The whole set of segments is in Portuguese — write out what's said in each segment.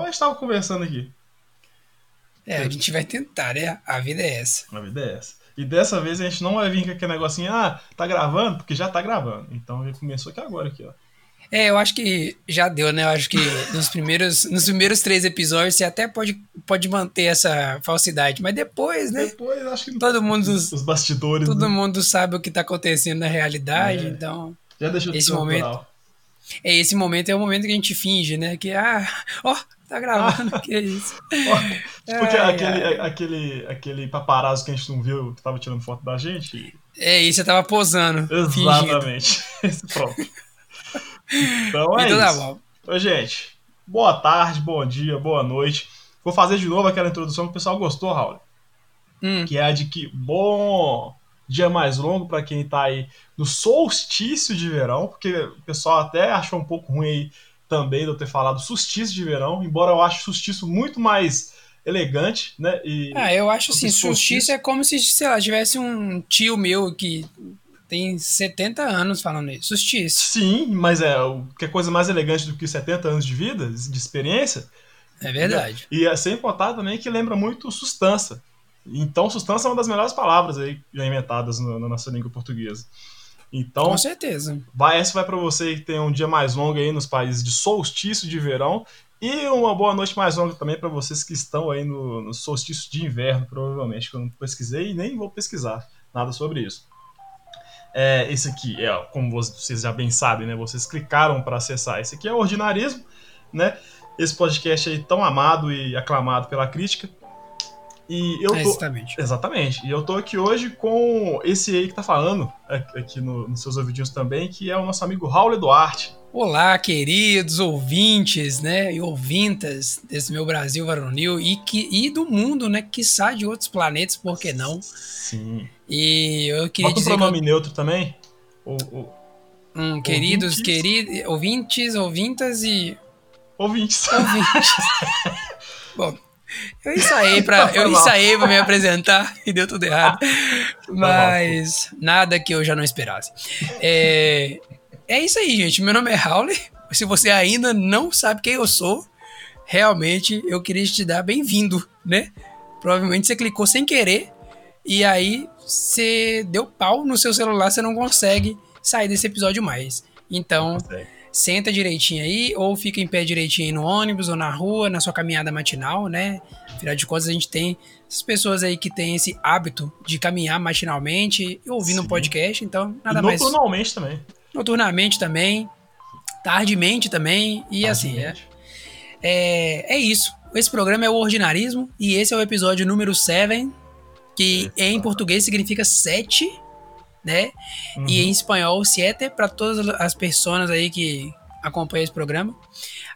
a gente tava conversando aqui. É, a gente vai tentar, né? A vida é essa. A vida é essa. E dessa vez a gente não vai vir com aquele negocinho, ah, tá gravando? Porque já tá gravando. Então já começou aqui agora, aqui, ó. É, eu acho que já deu, né? Eu acho que nos primeiros, nos primeiros três episódios você até pode, pode manter essa falsidade, mas depois, né? Depois, acho que todo mundo, os, os bastidores. Todo né? mundo sabe o que tá acontecendo na realidade, É. então. Já deixou de esse momento- natural. É, esse momento é o momento que a gente finge, né? Que, ah, ó, tá gravando, que isso. Tipo que Ai, aquele, ai. aquele, aquele paparazzo que a gente não viu, que tava tirando foto da gente. É, e você tava posando. Exatamente. Pronto. Então é Então tá isso. bom. Ô, gente, boa tarde, bom dia, boa noite. Vou fazer de novo aquela introdução que o pessoal gostou, Raul. Hum, Que é a de que bom dia mais longo para quem tá aí no solstício de verão, porque o pessoal até achou um pouco ruim aí também de eu ter falado solstício de verão, embora eu ache solstício muito mais elegante, né? E Ah, eu acho assim, solstício é como se, sei lá, tivesse um tio meu que tem 70 anos falando isso. Solstício. sim, mas é o que é coisa mais elegante do que 70 anos de vida, de experiência. É verdade. E é sem contar também que lembra muito sustância. Então, sustância é uma das melhores palavras aí já inventadas no- na nossa língua portuguesa. Então, Com certeza. vai, essa vai para você que tem um dia mais longo aí nos países de solstício de verão e uma boa noite mais longa também para vocês que estão aí no, no solstício de inverno, provavelmente, que eu não pesquisei e nem vou pesquisar nada sobre isso. É, esse aqui é, como vocês já bem sabem, né? Vocês clicaram para acessar. Esse aqui é o Ordinarismo, né? Esse podcast aí tão amado e aclamado pela crítica. E eu É, tô, exatamente. Exatamente. E eu tô aqui hoje com esse aí que tá falando, a- aqui no- nos seus ouvidinhos também, que é o nosso amigo Raul Duarte. Olá, queridos ouvintes, né? E ouvintas desse meu Brasil varonil e, que, e do mundo, né? Que sai de outros planetas, por que não? Sim. E eu queria Bota um dizer que eu pronome neutro também. O, Hum, queridos, Ouvintes. queridos, ouvintes, ouvintas e ouvintes. ouvintes. Bom, eu ensaiei para eu ensaiei para me apresentar e deu tudo errado. Mas nada que eu já não esperasse. É, é isso aí, gente. Meu nome é Raul. Se você ainda não sabe quem eu sou, realmente eu queria te dar bem-vindo, né? Provavelmente você clicou sem querer e aí você deu pau no seu celular, você não consegue sair desse episódio mais. Então, senta direitinho aí, ou fica em pé direitinho aí no ônibus, ou na rua, na sua caminhada matinal, né? Afinal de contas, a gente tem essas pessoas aí que têm esse hábito de caminhar matinalmente e ouvindo um Sim. podcast, então nada e mais. noturnamente também. Noturnamente também, tardemente também, e assim, é, Tardemente. é, é isso. Esse programa é o Ordinarismo, e esse é o episódio número 7, que em português significa sete, né? Uhum. E em espanhol, siete, para todas as pessoas aí que acompanham esse programa.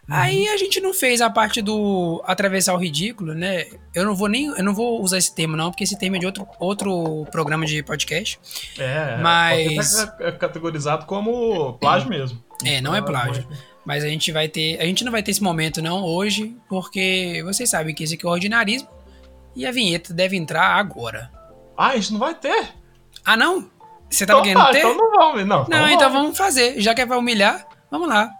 Aí a gente não fez a parte do atravessar o ridículo, né? Eu não vou nem, eu não vou usar esse termo não, porque esse termo é de outro, outro programa de podcast. É, Mas- pode ser é categorizado como plágio mesmo. É, não é plágio. Mas a gente vai ter, a gente não vai ter esse momento não hoje, porque vocês sabem que esse aqui é o ordinarismo e a vinheta deve entrar agora. Ah, gente não vai ter? Ah, não? Você tava Então querendo tá, ter? então não vamos. Não, Não, então vamos fazer. Já que é pra humilhar, vamos lá.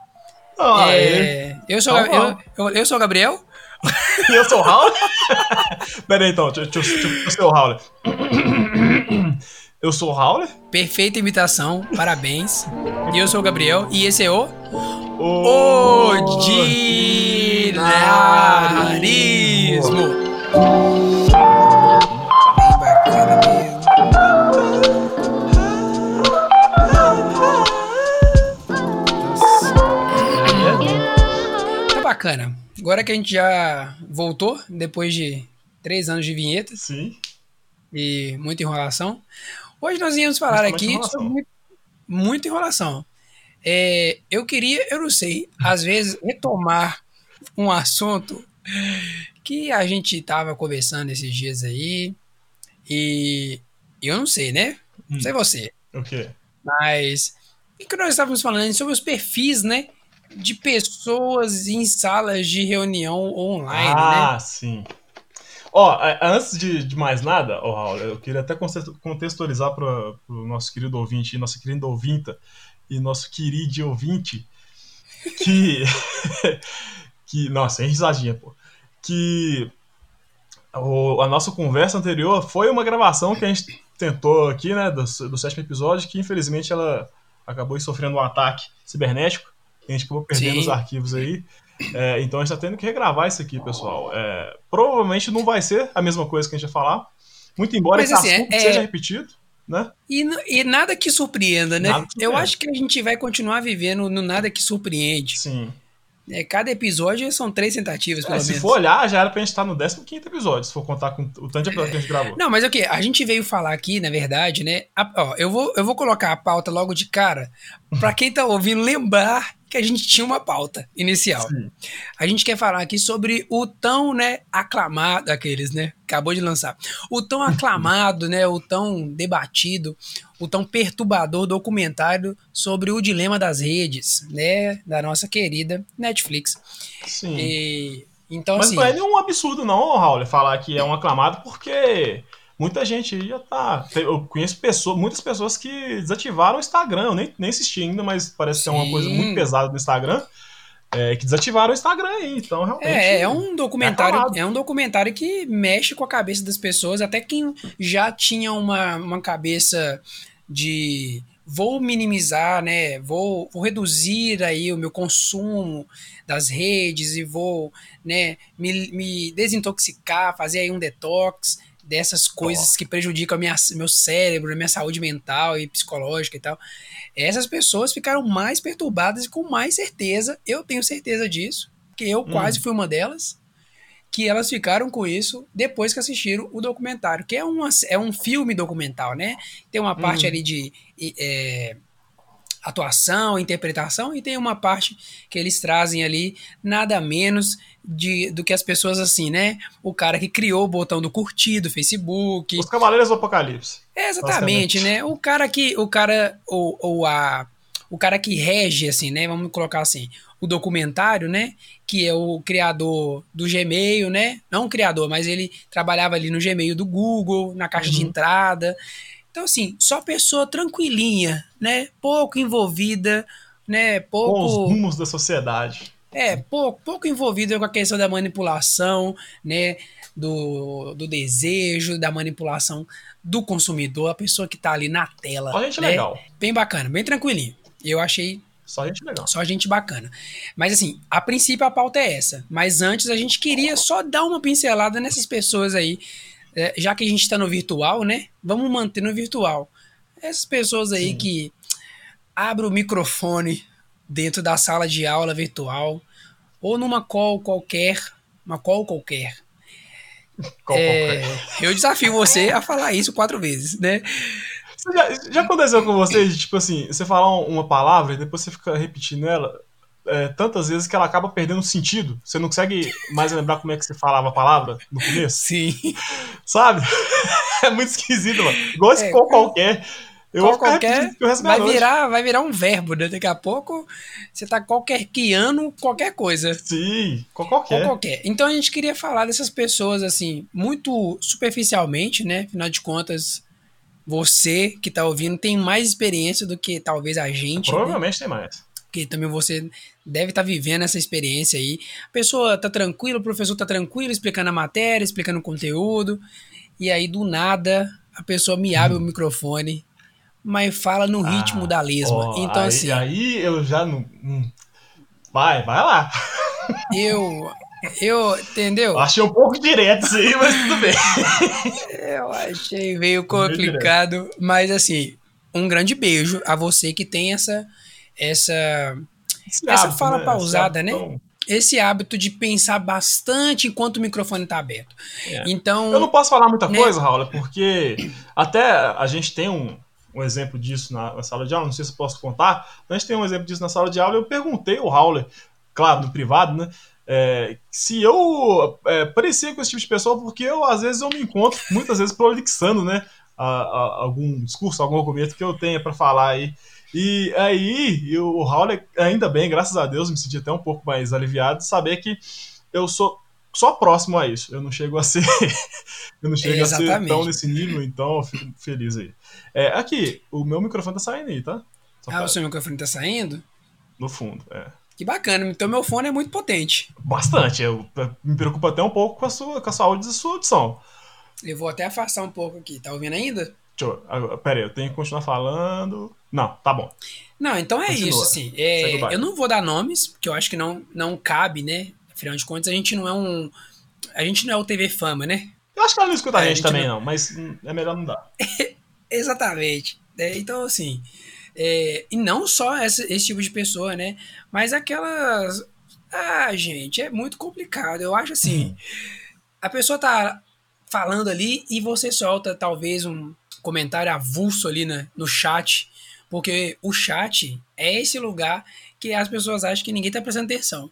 Ah, É, eu, sou, Então eu, vamos. eu, eu sou o Gabriel. E eu sou o Raul? Pera aí então, deixa, eu ser o Raul. Eu sou o Raul? Perfeita imitação, parabéns. E eu sou o Gabriel. E esse é o Ordinarismo. Bacana. Agora que a gente já voltou, depois de três anos de vinhetas Sim. e muita enrolação, hoje nós íamos falar Principalmente aqui enrolação. sobre muito, muita enrolação. É, eu queria, eu não sei, às vezes retomar um assunto que a gente tava conversando esses dias aí e eu não sei, né? Não Hum. sei você. O quê? Mas o que nós estávamos falando sobre os perfis, né? De pessoas em salas de reunião online, né? ah, sim. Ó, antes de, de mais nada, ó, Raul, eu queria até conte- contextualizar para o nosso querido ouvinte, nossa querida ouvinta e nosso querido ouvinte, que que. Nossa, sem risadinha, pô. Que o, a nossa conversa anterior foi uma gravação que a gente tentou aqui, né, do, do sétimo episódio, que infelizmente ela acabou sofrendo um ataque cibernético. A gente acabou perdendo Sim. os arquivos aí. É, então a gente está tendo que regravar isso aqui, pessoal. É, provavelmente não vai ser a mesma coisa que a gente vai falar. Muito embora Mas, esse assim, assunto é... seja repetido. Né? E, e nada que surpreenda, né? Que Eu acho que a gente vai continuar vivendo no nada que surpreende. Sim. É, cada episódio são três tentativas, é, pelo se menos. for olhar, já era pra gente estar no 15 episódio, se for contar com o tanto de episódio que a gente gravou. Não, mas é o que? A gente veio falar aqui, na verdade, né? A, ó, eu vou, eu vou colocar a pauta logo de cara, pra quem tá ouvindo lembrar que a gente tinha uma pauta inicial. Sim. A gente quer falar aqui sobre o tão, né, aclamado, aqueles, né, acabou de lançar, o tão aclamado, né, o tão debatido, o tão perturbador documentário sobre o dilema das redes, né, da nossa querida Netflix. Sim. E, então, Mas assim, não é nenhum absurdo não, Raul, falar que é um aclamado, porque muita gente já tá. Eu conheço pessoas, muitas pessoas que desativaram o Instagram. Eu nem, nem assisti ainda, mas parece ser uma coisa muito pesada no Instagram. É, que desativaram o Instagram aí, então realmente. É, é um documentário, é, é, um documentário que mexe com a cabeça das pessoas, até quem já tinha uma, uma cabeça de vou minimizar, né? Vou, vou reduzir aí o meu consumo das redes e vou, né, me, me desintoxicar, fazer aí um detox dessas coisas oh. que prejudicam a minha, meu cérebro, a minha saúde mental e psicológica e tal. Essas pessoas ficaram mais perturbadas e com mais certeza, eu tenho certeza disso, que eu hum. quase fui uma delas, que elas ficaram com isso depois que assistiram o documentário, que é, uma, é um filme documental, né? Tem uma parte hum. ali de é, atuação, interpretação, e tem uma parte que eles trazem ali nada menos de, do que as pessoas assim, né? O cara que criou o botão do curtir do Facebook. Os Cavaleiros do Apocalipse. É, exatamente, né? O cara que. O cara. Ou, ou a. O cara que rege, assim, né? Vamos colocar assim, o documentário, né? Que é o criador do Gmail, né? Não o criador, mas ele trabalhava ali no Gmail do Google, na caixa uhum. de entrada. Então, assim, só pessoa tranquilinha, né? Pouco envolvida, né? Pouco. Com os rumos da sociedade. É, pouco, pouco envolvido com a questão da manipulação, né? Do, do desejo, da manipulação do consumidor, a pessoa que tá ali na tela. Só gente né? legal. Bem bacana, bem tranquilinho. Eu achei. Só gente legal. Só gente bacana. Mas assim, a princípio a pauta é essa. Mas antes a gente queria só dar uma pincelada nessas pessoas aí. É, já que a gente tá no virtual, né? Vamos manter no virtual. Essas pessoas aí Sim. que abrem o microfone dentro da sala de aula virtual ou numa call qualquer, uma call qualquer. Call é, qualquer. Eu desafio você a falar isso quatro vezes, né? Já, já, aconteceu com você, tipo assim, você falar uma palavra e depois você fica repetindo ela é, tantas vezes que ela acaba perdendo sentido. Você não consegue mais lembrar como é que você falava a palavra no começo? Sim. Sabe? É muito esquisito, mano. Igual esse é, call qualquer. Eu Qual qualquer vai virar, vai virar um verbo, né? Daqui a pouco você tá qualquer ano qualquer coisa. Sim, qualquer. qualquer. Então a gente queria falar dessas pessoas assim, muito superficialmente, né? Afinal de contas, você que tá ouvindo tem mais experiência do que talvez a gente. Né? Provavelmente né? tem mais. Porque também você deve estar tá vivendo essa experiência aí. A pessoa tá tranquila, o professor tá tranquilo, explicando a matéria, explicando o conteúdo. E aí, do nada, a pessoa me abre hum. o microfone mas fala no ritmo ah, da lesma. Ó, então, aí, assim. Aí eu já não. Hum, vai, vai lá. Eu. Eu, entendeu? Achei um pouco direto isso aí, mas tudo bem. Eu achei meio complicado, mas assim, um grande beijo a você que tem essa essa Esse essa hábito, fala né? pausada, né? Tão... Esse hábito de pensar bastante enquanto o microfone está aberto. É. Então, eu não posso falar muita né? coisa, Raul, porque até a gente tem um, um exemplo disso na, na, sala de aula, não sei se posso contar, mas a gente tem um exemplo disso na sala de aula. Eu perguntei ao Howler, claro, no privado, né? É, se eu é, parecia com esse tipo de pessoa, porque eu às vezes eu me encontro, muitas vezes prolixando, né? A, a, algum discurso, algum argumento que eu tenha para falar aí. E aí, o Howler, ainda bem, graças a Deus, me senti até um pouco mais aliviado de saber que eu sou só próximo a isso. Eu não chego a ser. eu não chego a ser tão nesse nível, então eu fico feliz aí. É, aqui, o meu microfone tá saindo aí, tá? Só ah, o seu microfone tá saindo? No fundo, é. Que bacana. Então meu fone é muito potente. Bastante. Eu, eu me preocupo até um pouco com a sua, com a saúde da sua audição. Eu vou até afastar um pouco aqui. Tá ouvindo ainda? Deixa eu, pera aí, eu tenho que continuar falando. Não, tá bom. Não, então é Continua. isso, assim. É, eu não vou dar nomes, porque eu acho que não, não cabe, né? Afinal de contas, a gente não é um. A gente não é o TV Fama, né? Eu acho que ela não escuta é, a, gente a gente também, não... não, mas é melhor não dar. Exatamente. É, então, assim. É, e não só esse, esse tipo de pessoa, né? Mas aquelas. Ah, gente, é muito complicado. Eu acho assim. Uhum. A pessoa tá falando ali e você solta talvez um comentário avulso ali na, no chat, porque o chat é esse lugar que as pessoas acham que ninguém tá prestando atenção.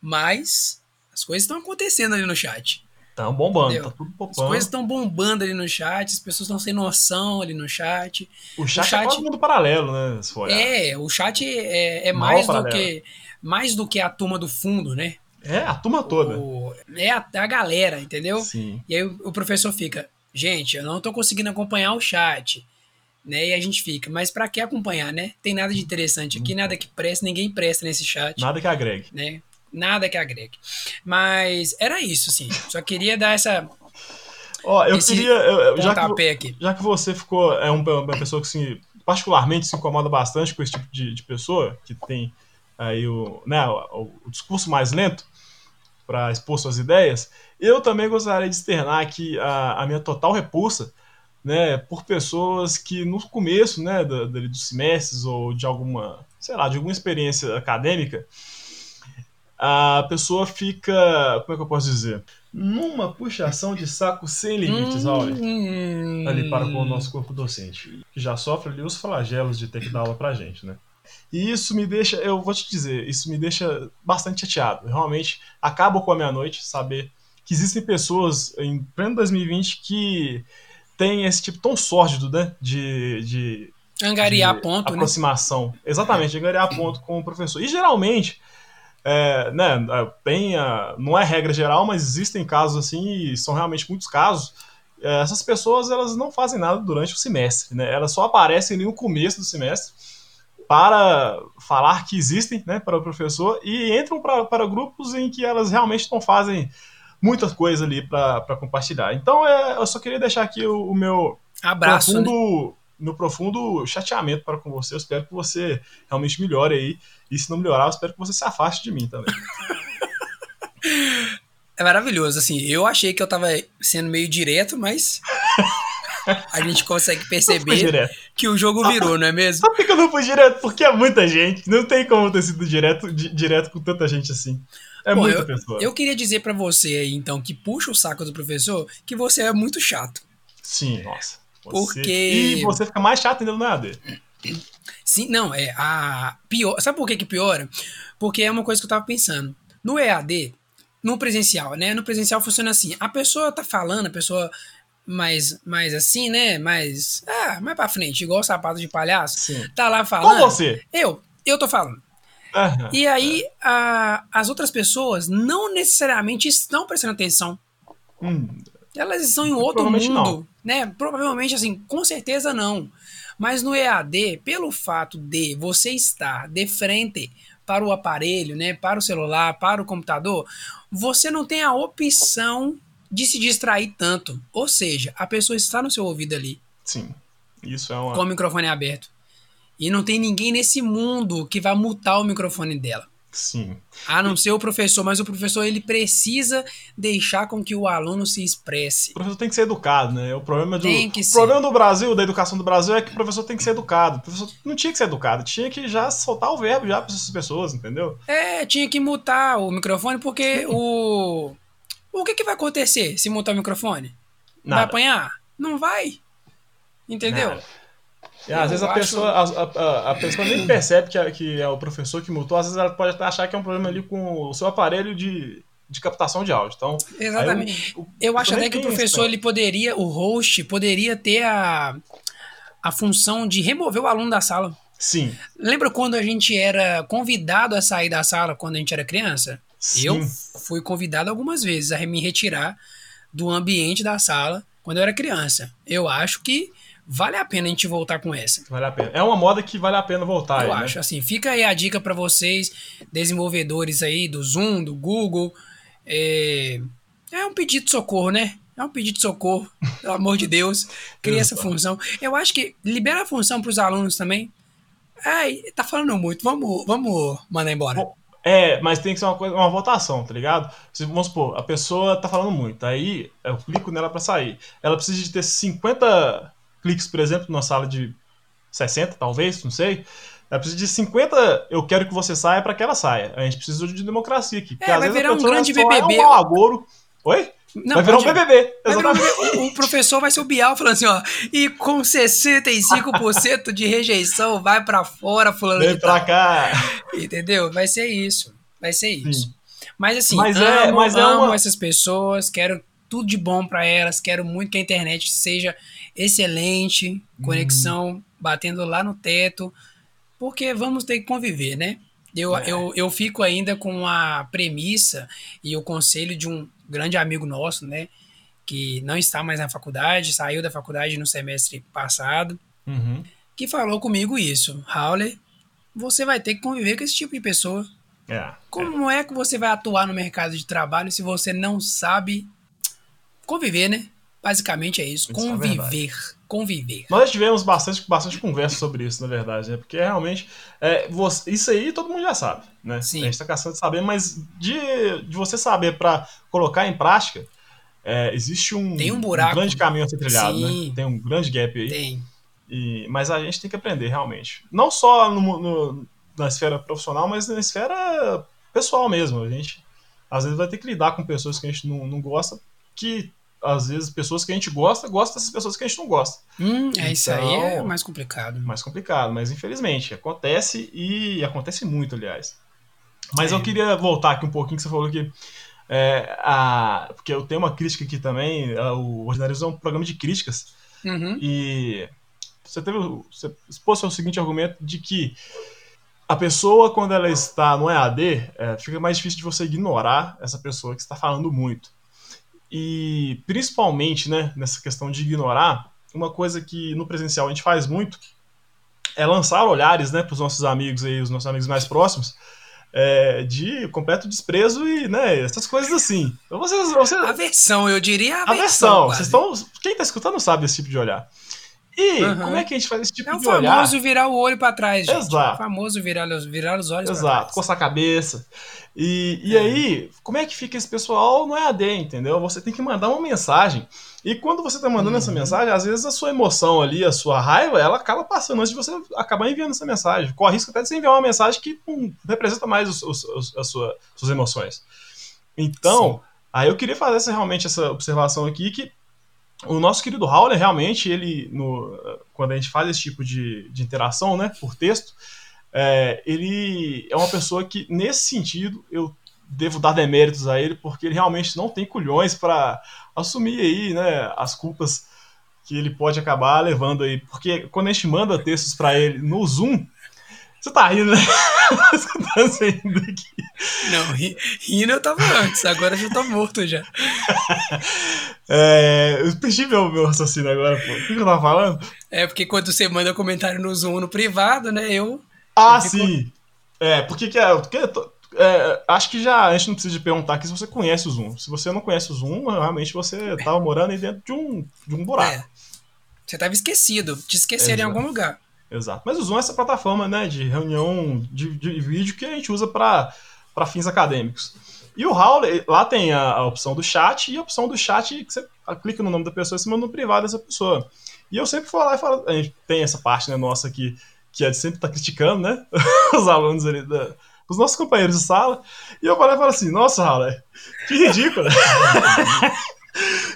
Mas as coisas estão acontecendo ali no chat. Estão bombando, Entendeu? tá tudo bombando. As coisas estão bombando ali no chat, as pessoas estão sem noção ali no chat. O chat, o chat é quase mundo paralelo, né? É, o chat é, é mais do que mais do que a turma do fundo, né? É, a turma toda. O, é a, a, galera, entendeu? Sim. E aí o, o, professor fica, gente, eu não tô conseguindo acompanhar o chat. Né? E a gente fica, mas para que acompanhar, né? Tem nada de interessante aqui, nada que presta, ninguém presta nesse chat. Nada que agregue. Né? Nada que agregue. Mas era isso, sim. Só queria dar essa. Ó, eu queria. Eu, já, que, já que você ficou. É uma pessoa que se, particularmente se incomoda bastante com esse tipo de, de pessoa, que tem aí o, né, o, o discurso mais lento para expor suas ideias, eu também gostaria de externar aqui a, a minha total repulsa né, por pessoas que no começo né, do, do, dos semestres ou de alguma, sei lá, de alguma experiência acadêmica, a pessoa fica, como é que eu posso dizer? Numa puxação de saco sem limites, hum, ali para com o nosso corpo docente, que já sofre ali os flagelos de ter que dar aula pra gente, né? E isso me deixa, eu vou te dizer, isso me deixa bastante chateado. Realmente acaba com a minha noite saber que existem pessoas em pleno 2020 que têm esse tipo tão sórdido, né, de, de angariar de ponto, né? aproximação. Né? Exatamente, angariar ponto com o professor. E geralmente é, né, tem a, não é regra geral, mas existem casos assim, e são realmente muitos casos. É, essas pessoas elas não fazem nada durante o semestre, né? Elas só aparecem ali no começo do semestre para falar que existem, né, para o professor e entram pra, para grupos em que elas realmente não fazem muitas coisas ali para compartilhar. Então, é, eu só queria deixar aqui o, o meu abraço, profundo, né? meu profundo chateamento para com você. Eu espero que você realmente melhore aí. E se não melhorar, eu espero que você se afaste de mim também. É maravilhoso, assim. Eu achei que eu tava sendo meio direto, mas a gente consegue perceber que o jogo virou, não é mesmo? Sabe por que eu não fui direto? Porque é muita gente. Não tem como ter sido direto, di direto com tanta gente assim. É muita eu, pessoa. Eu queria dizer para você aí, então, que puxa o saco do professor, que você é muito chato. Sim, nossa. Você... Porque. E você fica mais chato ainda no EAD. Sim, não, é a pior. Sabe por que, que piora? Porque é uma coisa que eu tava pensando. No EAD, no presencial, né? No presencial funciona assim. A pessoa tá falando, a pessoa mais, mais assim, né? Mais. Ah, mais pra frente, igual sapato de palhaço. Sim. Tá lá falando. Com você? Eu, eu tô falando. Uhum. E aí, a, as outras pessoas não necessariamente estão prestando atenção. Hum. Elas estão em outro mundo, não. né? Provavelmente, assim, com certeza não. Mas no EAD, pelo fato de você estar de frente para o aparelho, né, para o celular, para o computador, você não tem a opção de se distrair tanto. Ou seja, a pessoa está no seu ouvido ali. Sim. Isso é uma... Com o microfone aberto. E não tem ninguém nesse mundo que vai mutar o microfone dela. Sim. A não ser o professor, mas o professor ele precisa deixar com que o aluno se expresse. O professor tem que ser educado, né? O problema do tem que o problema do Brasil, da educação do Brasil é que o professor tem que ser educado. O professor não tinha que ser educado, tinha que já soltar o verbo já para essas pessoas, entendeu? É, tinha que mutar o microfone porque Sim. o o que que vai acontecer se mutar o microfone? Nada. Vai apanhar? Não vai. Entendeu? Nada. É, às vezes a acho... pessoa, a, a, a, pessoa nem percebe que é, que é o professor que mutou, às vezes ela pode achar que é um problema ali com o seu aparelho de, de captação de áudio. Então, Exatamente. O, o, eu acho até que o professor ele poderia, o host, poderia ter a, a função de remover o aluno da sala. Sim. Lembra quando a gente era convidado a sair da sala quando a gente era criança? Sim. Eu fui convidado algumas vezes a me retirar do ambiente da sala quando eu era criança. Eu acho que vale a pena a gente voltar com essa. Vale a pena. É uma moda que vale a pena voltar. Eu aí, acho, né? assim, fica aí a dica para vocês, desenvolvedores aí do Zoom, do Google. É, é um pedido de socorro, né? É um pedido de socorro, pelo amor de Deus. Cria essa função. Eu acho que libera a função para os alunos também. Ai, tá falando muito. Vamos, vamos mandar embora. Bom, É, mas tem que ser uma, coisa, uma votação, tá ligado? Se, vamos supor, a pessoa tá falando muito, aí eu clico nela pra sair. Ela precisa de ter 50 cliques, por exemplo, numa sala de 60, talvez, não sei. Ela precisa de 50, eu quero que você saia pra que ela saia. A gente precisa de democracia aqui. É, vai virar um grande só É BBB. um. Oi? Não, vai virar um BBB, exatamente. o professor vai ser o Bial falando assim, ó. E com 65% de rejeição, vai pra fora, fulano Vem pra tal. cá. Entendeu? Vai ser isso. Vai ser isso. Sim. Mas assim, Mas é- amo, mas é amo uma- essas pessoas, quero tudo de bom pra elas, quero muito que a internet seja excelente, conexão batendo lá no teto, porque vamos ter que conviver, né? Eu, É. eu, eu fico ainda com a premissa e o conselho de um grande amigo nosso, né? Que não está mais na faculdade, saiu da faculdade no semestre passado, Uhum. que falou comigo isso. Howler, você vai ter que conviver com esse tipo de pessoa. É. Como é que você vai atuar no mercado de trabalho se você não sabe conviver, né? Basicamente é isso. Isso é conviver. Nós tivemos bastante, bastante conversa sobre isso, na verdade, né? Porque realmente, é, você- isso aí todo mundo já sabe, né? Sim. A gente tá caçando de saber, mas de, de você saber pra colocar em prática, é, existe um, Tem um buraco. grande caminho a ser trilhado, Sim. né? Tem um grande gap aí. Tem. E, mas a gente tem que aprender, realmente. Não só no- no- na esfera profissional, mas na esfera pessoal mesmo. A gente, às vezes, vai ter que lidar com pessoas que a gente não, não gosta, que, às vezes, pessoas que a gente gosta, gostam dessas pessoas que a gente não gosta. Hum, é isso aí é Então- mais complicado. mais complicado, mas infelizmente acontece e acontece muito, aliás. Mas É. eu queria voltar aqui um pouquinho que você falou que é, a, porque eu tenho uma crítica aqui também. é, O Ordinarismo é um programa de críticas Uhum. e você teve você expôs o seguinte argumento de que a pessoa quando ela está no EAD é, fica mais difícil de você ignorar essa pessoa que está falando muito. E principalmente, né, nessa questão de ignorar, uma coisa que no presencial a gente faz muito é lançar olhares, né, para os nossos amigos aí, os nossos amigos mais próximos, é, de completo desprezo e, né, essas coisas assim. Então vocês, vocês Aversão, eu diria aversão, quase. vocês estão, quem está escutando não sabe esse tipo de olhar. E Uhum. como é que a gente faz esse tipo É o de olhar? famoso virar o olho pra trás, gente. Exato. O famoso virar, os- virar os olhos Exato, coçar a cabeça. E, e É. aí, como é que fica esse pessoal no EAD, entendeu? Você tem que mandar uma mensagem. E quando você tá mandando essa Uhum. mensagem, às vezes a sua emoção ali, a sua raiva, ela acaba passando antes de você acabar enviando essa mensagem. Corre risco até de você enviar uma mensagem que não representa mais os, os, os- as sua- suas emoções. Então, aí eu queria fazer essa, realmente essa observação aqui que o nosso querido Howler, realmente, ele, no, quando a gente faz esse tipo de, de interação, né, por texto, é, ele é uma pessoa que, nesse sentido, eu devo dar deméritos a ele, porque ele realmente não tem culhões para assumir aí, né, as culpas que ele pode acabar levando aí. Porque quando a gente manda textos para ele no Zoom, você tá rindo, né? Você tá rindo aqui. Não, ri- rindo eu tava antes, agora eu já tô morto já. É, eu perdi meu, meu raciocínio agora, pô. O que eu tava falando? É porque quando você manda comentário no Zoom no privado, né? Eu. Ah, Ficou- sim. É, porque que é, porque, é, acho que já a gente não precisa de perguntar aqui se você conhece o Zoom. Se você não conhece o Zoom, realmente você tava morando aí dentro de um, de um buraco. É. Você tava esquecido. Te esqueceram em Exato. algum lugar. Exato. Mas o Zoom é essa plataforma né, de reunião de, de vídeo que a gente usa para fins acadêmicos. E o Howler, lá tem a, a opção do chat e a opção do chat que você clica no nome da pessoa e você manda no privado dessa pessoa. E eu sempre vou lá e falo, a gente tem essa parte né, nossa aqui, que é de sempre estar criticando, né? Os alunos ali, da, os nossos companheiros de sala. E eu falo e falo assim, nossa, Howler, que ridículo.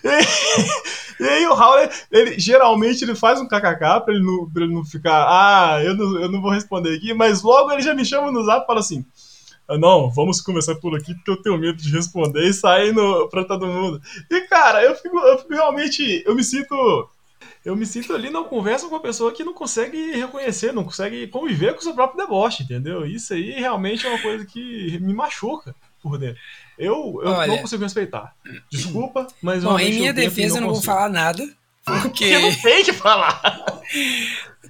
E, aí o Howler, ele geralmente ele faz um kkk pra ele não, pra ele não ficar, ah, eu não, eu não vou responder aqui, mas logo ele já me chama no zap e fala assim, ah, não, vamos começar por aqui porque eu tenho medo de responder e sair no, pra todo mundo. E cara, eu fico, eu fico realmente, eu me sinto, eu me sinto ali numa conversa com uma pessoa que não consegue reconhecer, não consegue conviver com o seu próprio deboche, entendeu? Isso aí realmente é uma coisa que me machuca por dentro. Eu, eu Olha- não consigo respeitar. Desculpa, mas Bom, em minha eu defesa eu não vou falar nada. Porque não tem que falar.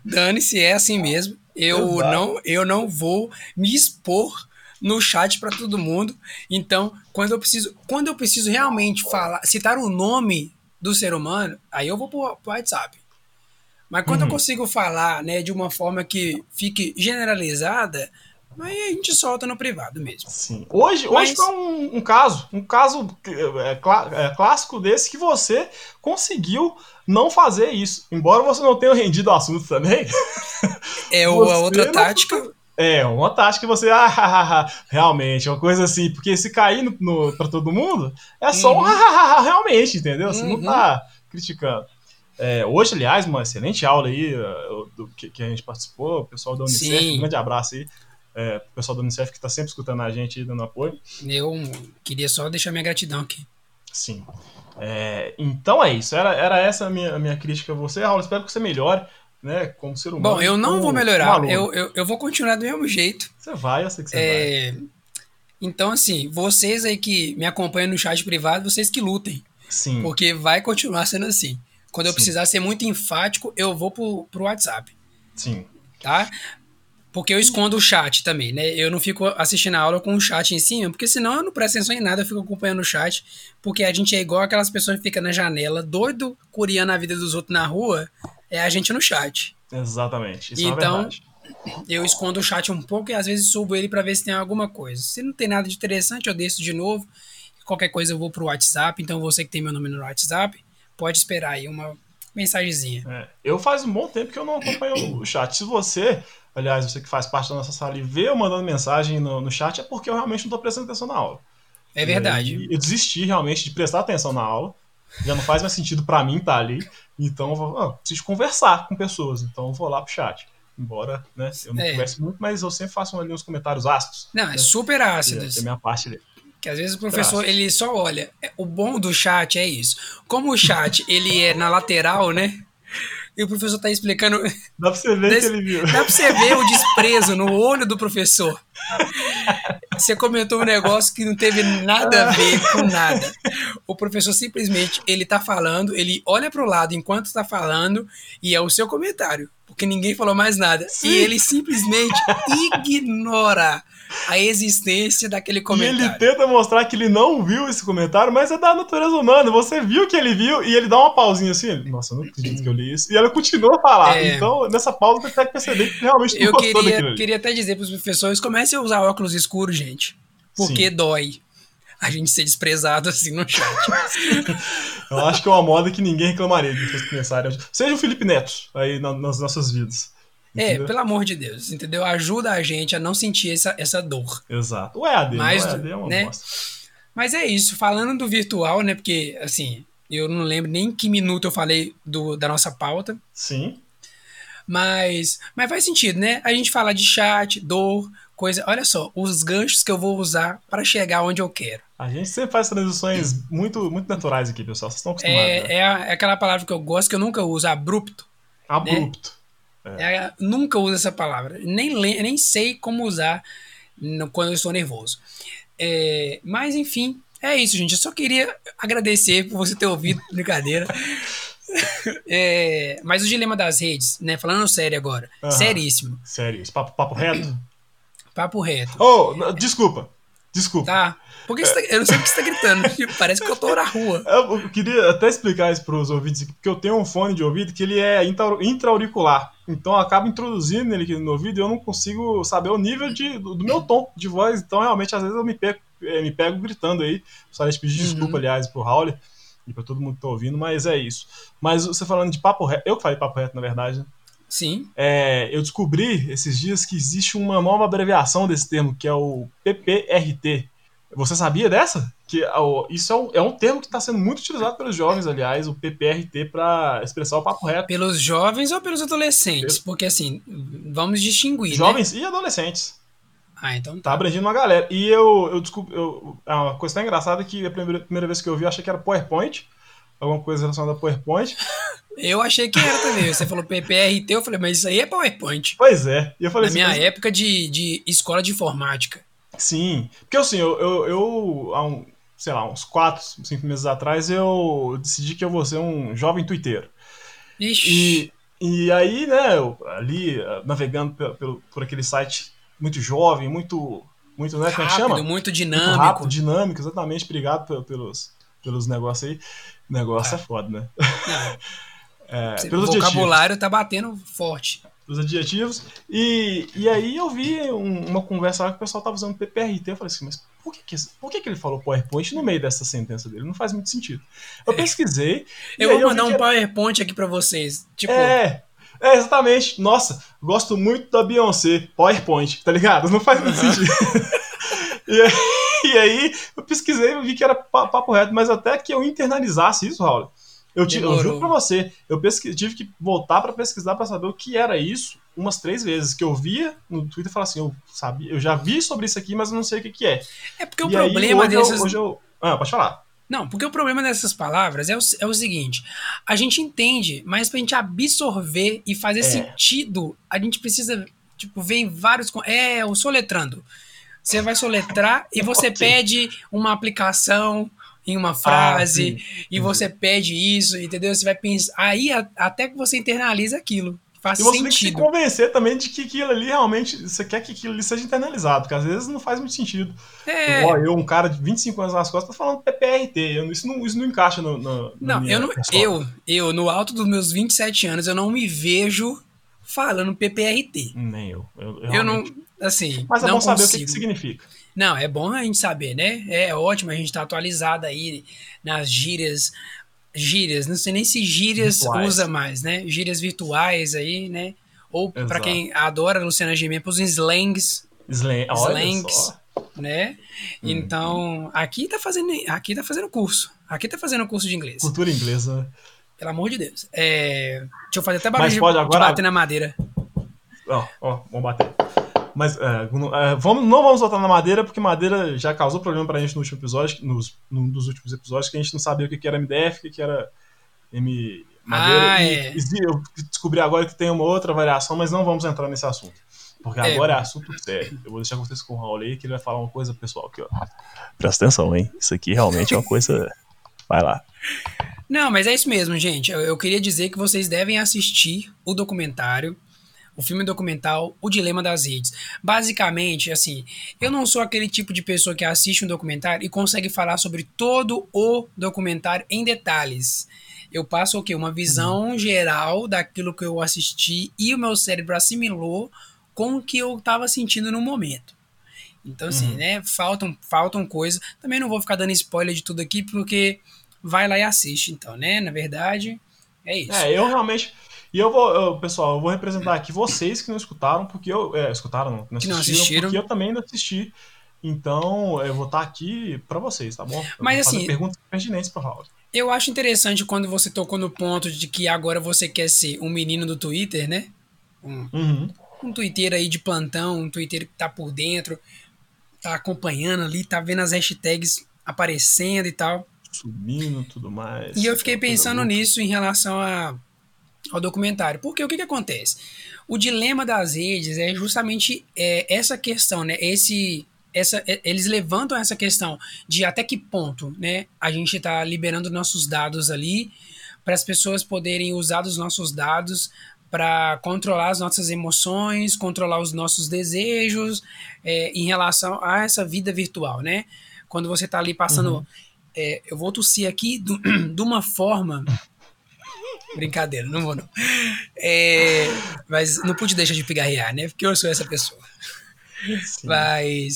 Dane-se, é assim mesmo. Eu não, eu não vou me expor no chat para todo mundo. Então, quando eu preciso, quando eu preciso realmente falar, citar o nome do ser humano, aí eu vou pro, pro WhatsApp. Mas quando uhum. eu consigo falar, né, de uma forma que fique generalizada, aí a gente solta no privado mesmo. Sim. Hoje, Mas... hoje foi um, um, caso, um caso é, é, clássico desse que você conseguiu não fazer isso. Embora você não tenha rendido o assunto também. É a outra não... tática. É, uma tática que você. Ah, realmente, uma coisa assim. Porque se cair no, no, pra todo mundo, é só uhum. um realmente, entendeu? Você uhum. não tá criticando. É, hoje, aliás, uma excelente aula aí uh, do, que, que, a gente participou, o pessoal da Unicef, Sim. um grande abraço aí. É, o pessoal da Unicef que está sempre escutando a gente e dando apoio. Eu queria só deixar minha gratidão aqui. Sim. É, então é isso. Era, era essa a minha, a minha crítica a você, Raul. Espero que você melhore, né? Como ser humano. Bom, eu não como, vou melhorar. Eu, eu, eu, vou continuar do mesmo jeito. Você vai, eu sei que você é, vai. Então, assim, vocês aí que me acompanham no chat privado, vocês que lutem. Sim. Porque vai continuar sendo assim. Quando eu Sim. precisar ser muito enfático, eu vou pro, pro WhatsApp. Sim. Tá? Porque eu escondo o chat também, né? Eu não fico assistindo a aula com o chat em cima, porque senão eu não presto atenção em nada, eu fico acompanhando o chat. Porque a gente é igual aquelas pessoas que ficam na janela, doido, curiando a vida dos outros na rua, é a gente no chat. Exatamente. Isso então, é eu escondo o chat um pouco e às vezes subo ele para ver se tem alguma coisa. Se não tem nada de interessante, eu desço de novo. Qualquer coisa eu vou pro WhatsApp. Então você que tem meu nome no WhatsApp, pode esperar aí uma mensagenzinha. É, eu faz um bom tempo que eu não acompanho o chat. Se você aliás, você que faz parte da nossa sala e vê eu mandando mensagem no, no chat, é porque eu realmente não estou prestando atenção na aula. É verdade. eu desisti realmente de prestar atenção na aula. Já não faz mais sentido para mim estar tá ali. Então eu vou, ah, preciso conversar com pessoas. Então eu vou lá pro chat. Embora né, eu não é. converse muito, mas eu sempre faço ali uns comentários ácidos. Não, né? é super ácidos. É, é minha parte ali. Que às vezes o professor, ele só olha. É, o bom do chat é isso. Como o chat, ele é na lateral, né? e o professor tá explicando. Dá pra você ver Des... que ele viu. Dá pra você ver o desprezo no olho do professor. Você comentou um negócio que não teve nada a ver com nada. O professor simplesmente, ele tá falando, ele olha pro lado enquanto tá falando e é o seu comentário, porque ninguém falou mais nada. Sim. E ele simplesmente ignora a existência daquele comentário. E ele tenta mostrar que ele não viu esse comentário, mas é da natureza humana. Você viu que ele viu e ele dá uma pausinha assim. Ele, Nossa, eu não acredito que eu li isso. E ela continua a falar. É... Então, nessa pausa, você tem que perceber que realmente não eu queria, Eu queria até dizer para os professores: comecem a usar óculos escuros, gente. Porque Sim. dói a gente ser desprezado assim no chat. eu acho que é uma moda que ninguém reclamaria de vocês começarem. Seja o Felipe Neto aí nas nossas vidas. É, entendeu? É, pelo amor de Deus, entendeu? Ajuda a gente a não sentir essa, essa dor. Exato. O EAD, Mas, o EAD é uma né? bosta. Mas é isso, falando do virtual, né? Porque, assim, eu não lembro nem que minuto eu falei do, da nossa pauta. Sim. Mas, mas faz sentido, né? A gente fala de chat, dor, coisa. Olha só, os ganchos que eu vou usar para chegar onde eu quero. A gente sempre faz transições muito, muito naturais aqui, pessoal. Vocês estão acostumados. É, né? é, aquela palavra que eu gosto, que eu nunca uso, abrupto. Abrupto. Né? É. É, nunca uso essa palavra. Nem, nem sei como usar no, quando eu estou nervoso. É, mas, enfim, é isso, gente. Eu só queria agradecer por você ter ouvido. Brincadeira. É, mas o dilema das redes, né? Falando sério agora. Uhum. Seríssimo. Sério. Papo, papo reto? Papo reto. Oh, desculpa. Desculpa. Tá. Porque tá, eu não sei o que você tá gritando. Parece que eu tô na rua. Eu queria até explicar isso pros ouvintes aqui, porque eu tenho um fone de ouvido que ele é intra-auricular. Então eu acabo introduzindo ele aqui no ouvido e eu não consigo saber o nível de, do, do meu tom de voz. Então realmente às vezes eu me pego, eh, me pego gritando aí. Só de pedir desculpa, uhum. aliás, pro Raul e pra todo mundo que tá ouvindo, mas é isso. Mas você falando de papo reto, eu que falei papo reto, na verdade, né? Sim. É, eu descobri esses dias que existe uma nova abreviação desse termo, que é o PPRT. Você sabia dessa? Que isso é um, é um termo que está sendo muito utilizado pelos jovens, aliás, o PPRT, para expressar o papo reto. Pelos jovens ou pelos adolescentes? Porque assim, vamos distinguir. Né? Jovens né? e adolescentes. Ah, então tá. Tá abrangindo uma galera. E eu, eu desculpa, eu, é uma coisa tão engraçada que a primeira, primeira vez que eu vi, eu achei que era PowerPoint alguma coisa relacionada a PowerPoint. Eu achei que era também. Você falou PPRT, eu falei, mas isso aí é PowerPoint. Pois é. E eu falei Na assim, minha mas... época de, de escola de informática. Sim. Porque assim, eu, eu, eu sei lá, uns 4, 5 meses atrás, eu decidi que eu vou ser um jovem twitteiro. Ixi. E, e aí, né, eu, ali, eh, navegando pelo, por aquele site muito jovem, muito, muito, né, como é que chama? Rápido, muito Muito dinâmico. rápido, dinâmico, exatamente. Obrigado pe- pelos, pelos negócios aí. Negócio é, foda, né? É, você- pelos o adjetivos. vocabulário tá batendo forte. Pelos adjetivos. E, e aí eu vi um- uma conversa lá que o pessoal tava usando PPRT. Eu falei assim, mas por que, que, por que, que ele falou PowerPoint no meio dessa sentença dele? Não faz muito sentido. Eu pesquisei. e Eu vou mandar que um PowerPoint aqui pra vocês. Tipo, É, é, exatamente. Nossa, gosto muito da Beyoncé. PowerPoint, tá ligado? Não faz muito sentido. e, aí, e aí, eu pesquisei e vi que era pa- papo reto, mas até que eu internalizasse isso, Raul. Eu, ti- eu juro pra você, eu pesqui- tive que voltar pra pesquisar pra saber o que era isso umas três vezes. Que eu via no Twitter e falava assim: eu, sabia, eu já vi sobre isso aqui, mas eu não sei o que, que é. é porque o E aí, problema hoje eu- desses. hoje eu. Ah, pode falar. Não, porque o problema dessas palavras é o, é o seguinte: a gente entende, mas pra gente absorver e fazer É. sentido, a gente precisa, tipo, ver em vários. É, o soletrando. Você vai soletrar e você Ok. pede uma aplicação em uma frase, sim. e você pede isso, entendeu? Você vai pensar. Aí a- até que você internaliza aquilo. Faz E você tem que se sentido. convencer também de que aquilo ali realmente. Você quer que aquilo ali seja internalizado, porque às vezes não faz muito sentido. É. Ó, eu, um cara de 25 anos nas costas, tá falando PPRT. Eu- isso, não, isso não encaixa no. no Não, eu, não eu, eu, no alto dos meus 27 anos, eu não me vejo falando PPRT. Nem eu. Eu, Eu não, assim, Mas é não bom saber o que, consigo. que significa. Não, é bom a gente saber, né? É ótimo a gente estar atualizado aí nas gírias, gírias, não sei nem se gírias Virtuais. usa mais, né? Gírias virtuais aí, né? Ou Exato. quem adora Luciana Gimenez, os slangs, Slang. Slangs. só. né? Uhum. Então, aqui tá fazendo, aqui tá fazendo curso. Aqui tá fazendo curso de inglês. Cultura inglesa. né? Pelo amor de Deus. É, deixa eu fazer até barulho Mas de, pode de agora- bater na madeira. Ó, ó, vamos bater. Mas é, não, é, vamos, não vamos voltar na madeira, porque madeira já causou problema pra gente no último episódio, nos, num dos últimos episódios, que a gente não sabia o que que era MDF, o que era M. Madeira. Ah, e, é. e eu descobri agora que tem uma outra variação, mas não vamos entrar nesse assunto. Porque É. agora é assunto sério. Eu vou deixar com vocês com o Raul aí, que ele vai falar uma coisa pessoal aqui, ó. Presta atenção, hein? Isso aqui realmente é uma coisa. Vai lá. Não, mas é isso mesmo, gente. Eu, eu queria dizer que vocês devem assistir o documentário, o filme documental O Dilema das Redes. Basicamente, assim, eu não sou aquele tipo de pessoa que assiste um documentário e consegue falar sobre todo o documentário em detalhes. Eu passo o quê? Uma visão geral daquilo que eu assisti e o meu cérebro assimilou com o que eu estava sentindo no momento. Então, assim, Uhum. né? Faltam, faltam coisas. Também não vou ficar dando spoiler de tudo aqui, porque vai lá e assiste, então, né? Na verdade, é isso. É, eu realmente. E eu vou, eu, pessoal, eu vou representar aqui vocês que não escutaram, porque eu. É, escutaram, não, não Que não assistiram, assistiram. porque eu também não assisti. Então, eu vou estar aqui pra vocês, tá bom? Mas, assim, perguntas pertinentes pro Raul. Eu acho interessante quando você tocou no ponto de que agora você quer ser um menino do Twitter, né? Um, Uhum. um Twitter aí de plantão, um Twitter que tá por dentro, tá acompanhando ali, tá vendo as hashtags aparecendo e tal. Subindo tudo mais. E eu fiquei pensando nisso em relação a, ao documentário. Porque o que, que acontece? O dilema das redes é justamente é, essa questão, né? Esse, essa, é- eles levantam essa questão de até que ponto né, a gente está liberando nossos dados ali para as pessoas poderem usar os nossos dados para controlar as nossas emoções, controlar os nossos desejos é, em relação a essa vida virtual, né? Quando você está ali passando Uhum. é, eu vou tossir aqui do- de uma forma. Brincadeira, não vou não. É, mas não pude deixar de pigarrear, né? Porque eu sou essa pessoa. Sim. Mas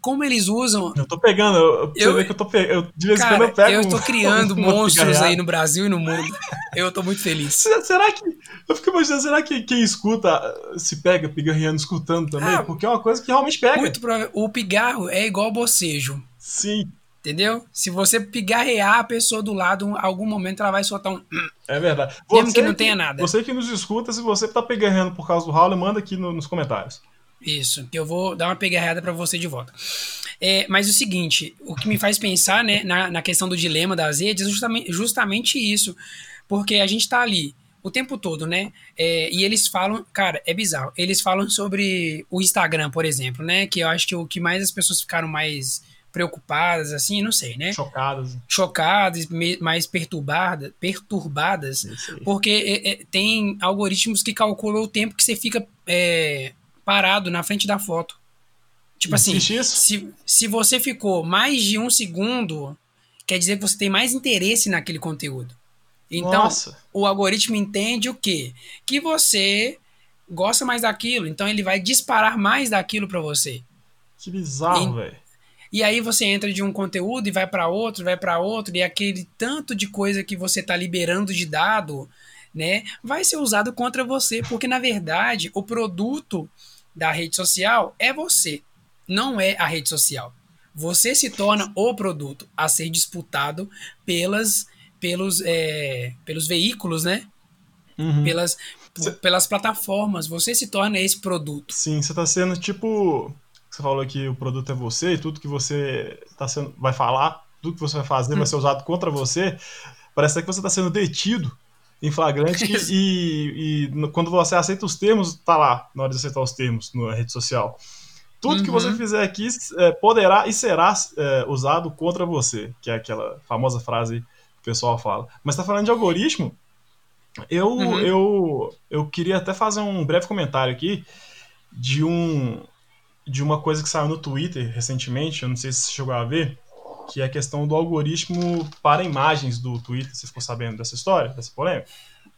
como eles usam. Eu tô pegando, eu, eu, Eu- ver que eu tô pegando. De vez em quando eu pego. eu estou um- criando uma monstros aí no Brasil e no mundo. Eu tô muito feliz. Se- Será que. Eu fico imaginando, será que quem escuta se pega pigarreando escutando também? Ah, Porque é uma coisa que realmente pega. Muito prova- O pigarro é igual bocejo. Sim, Entendeu? Se você pigarrear a pessoa do lado, em algum momento ela vai soltar um. É verdade. Mesmo que não tenha nada. Você que nos escuta, se você tá pigarreando por causa do Raul, manda aqui no- nos comentários. Isso, que eu vou dar uma pegarreada pra você de volta. É, mas o seguinte, o que me faz pensar né, na, na questão do dilema das redes é justamente, justamente isso. Porque a gente tá ali o tempo todo, né? É, e eles falam, cara, é bizarro. Eles falam sobre o Instagram, por exemplo, né? Que eu acho que o que mais as pessoas ficaram mais, preocupadas, assim, não sei, né? Chocadas. Chocadas, mais perturbadas, perturbadas porque é, é, tem algoritmos que calculam o tempo que você fica é, parado na frente da foto. Tipo assim, se, se você ficou mais de um segundo, quer dizer que você tem mais interesse naquele conteúdo. Então, Nossa. o algoritmo entende o quê? Que você gosta mais daquilo, então ele vai disparar mais daquilo para você. Que bizarro, velho. E aí você entra de um conteúdo e vai para outro, vai para outro, e aquele tanto de coisa que você tá liberando de dado, né, vai ser usado contra você, porque na verdade o produto da rede social é você, não é a rede social. Você se torna o produto a ser disputado pelas, pelos, é, pelos veículos, né? Uhum. Pelas, pelas plataformas. Você se torna esse produto. Sim, você está sendo tipo você falou que o produto é você e tudo que você tá sendo, vai falar, tudo que você vai fazer hum. vai ser usado contra você, parece que você está sendo detido em flagrante e, e, quando você aceita os termos, tá lá na hora de aceitar os termos na rede social. Tudo uhum. que você uhum. fizer aqui é, poderá e será é, usado contra você, que é aquela famosa frase que o pessoal fala. Mas tá falando de algoritmo, eu, uhum. eu, eu queria até fazer um breve comentário aqui de um, de uma coisa que saiu no Twitter recentemente, eu não sei se você chegou a ver, que é a questão do algoritmo para imagens do Twitter. Você ficou sabendo dessa história, dessa polêmica?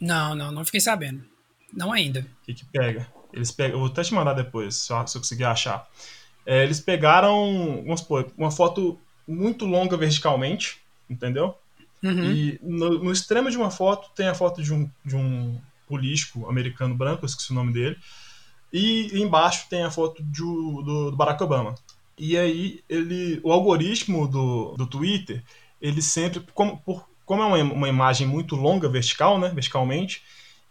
Não, não, não fiquei sabendo. Não ainda. O que, que pega? Eles pegam, eu vou até te mandar depois, se eu, se eu conseguir achar. É, eles pegaram, vamos supor, uma foto muito longa verticalmente, entendeu? Uhum. E no, no, extremo de uma foto tem a foto de um, de um político americano branco, eu esqueci o nome dele, e embaixo tem a foto de, do, do Barack Obama. E aí ele, o algoritmo do, do Twitter, ele sempre, como, por, como é uma, uma imagem muito longa vertical, né, verticalmente,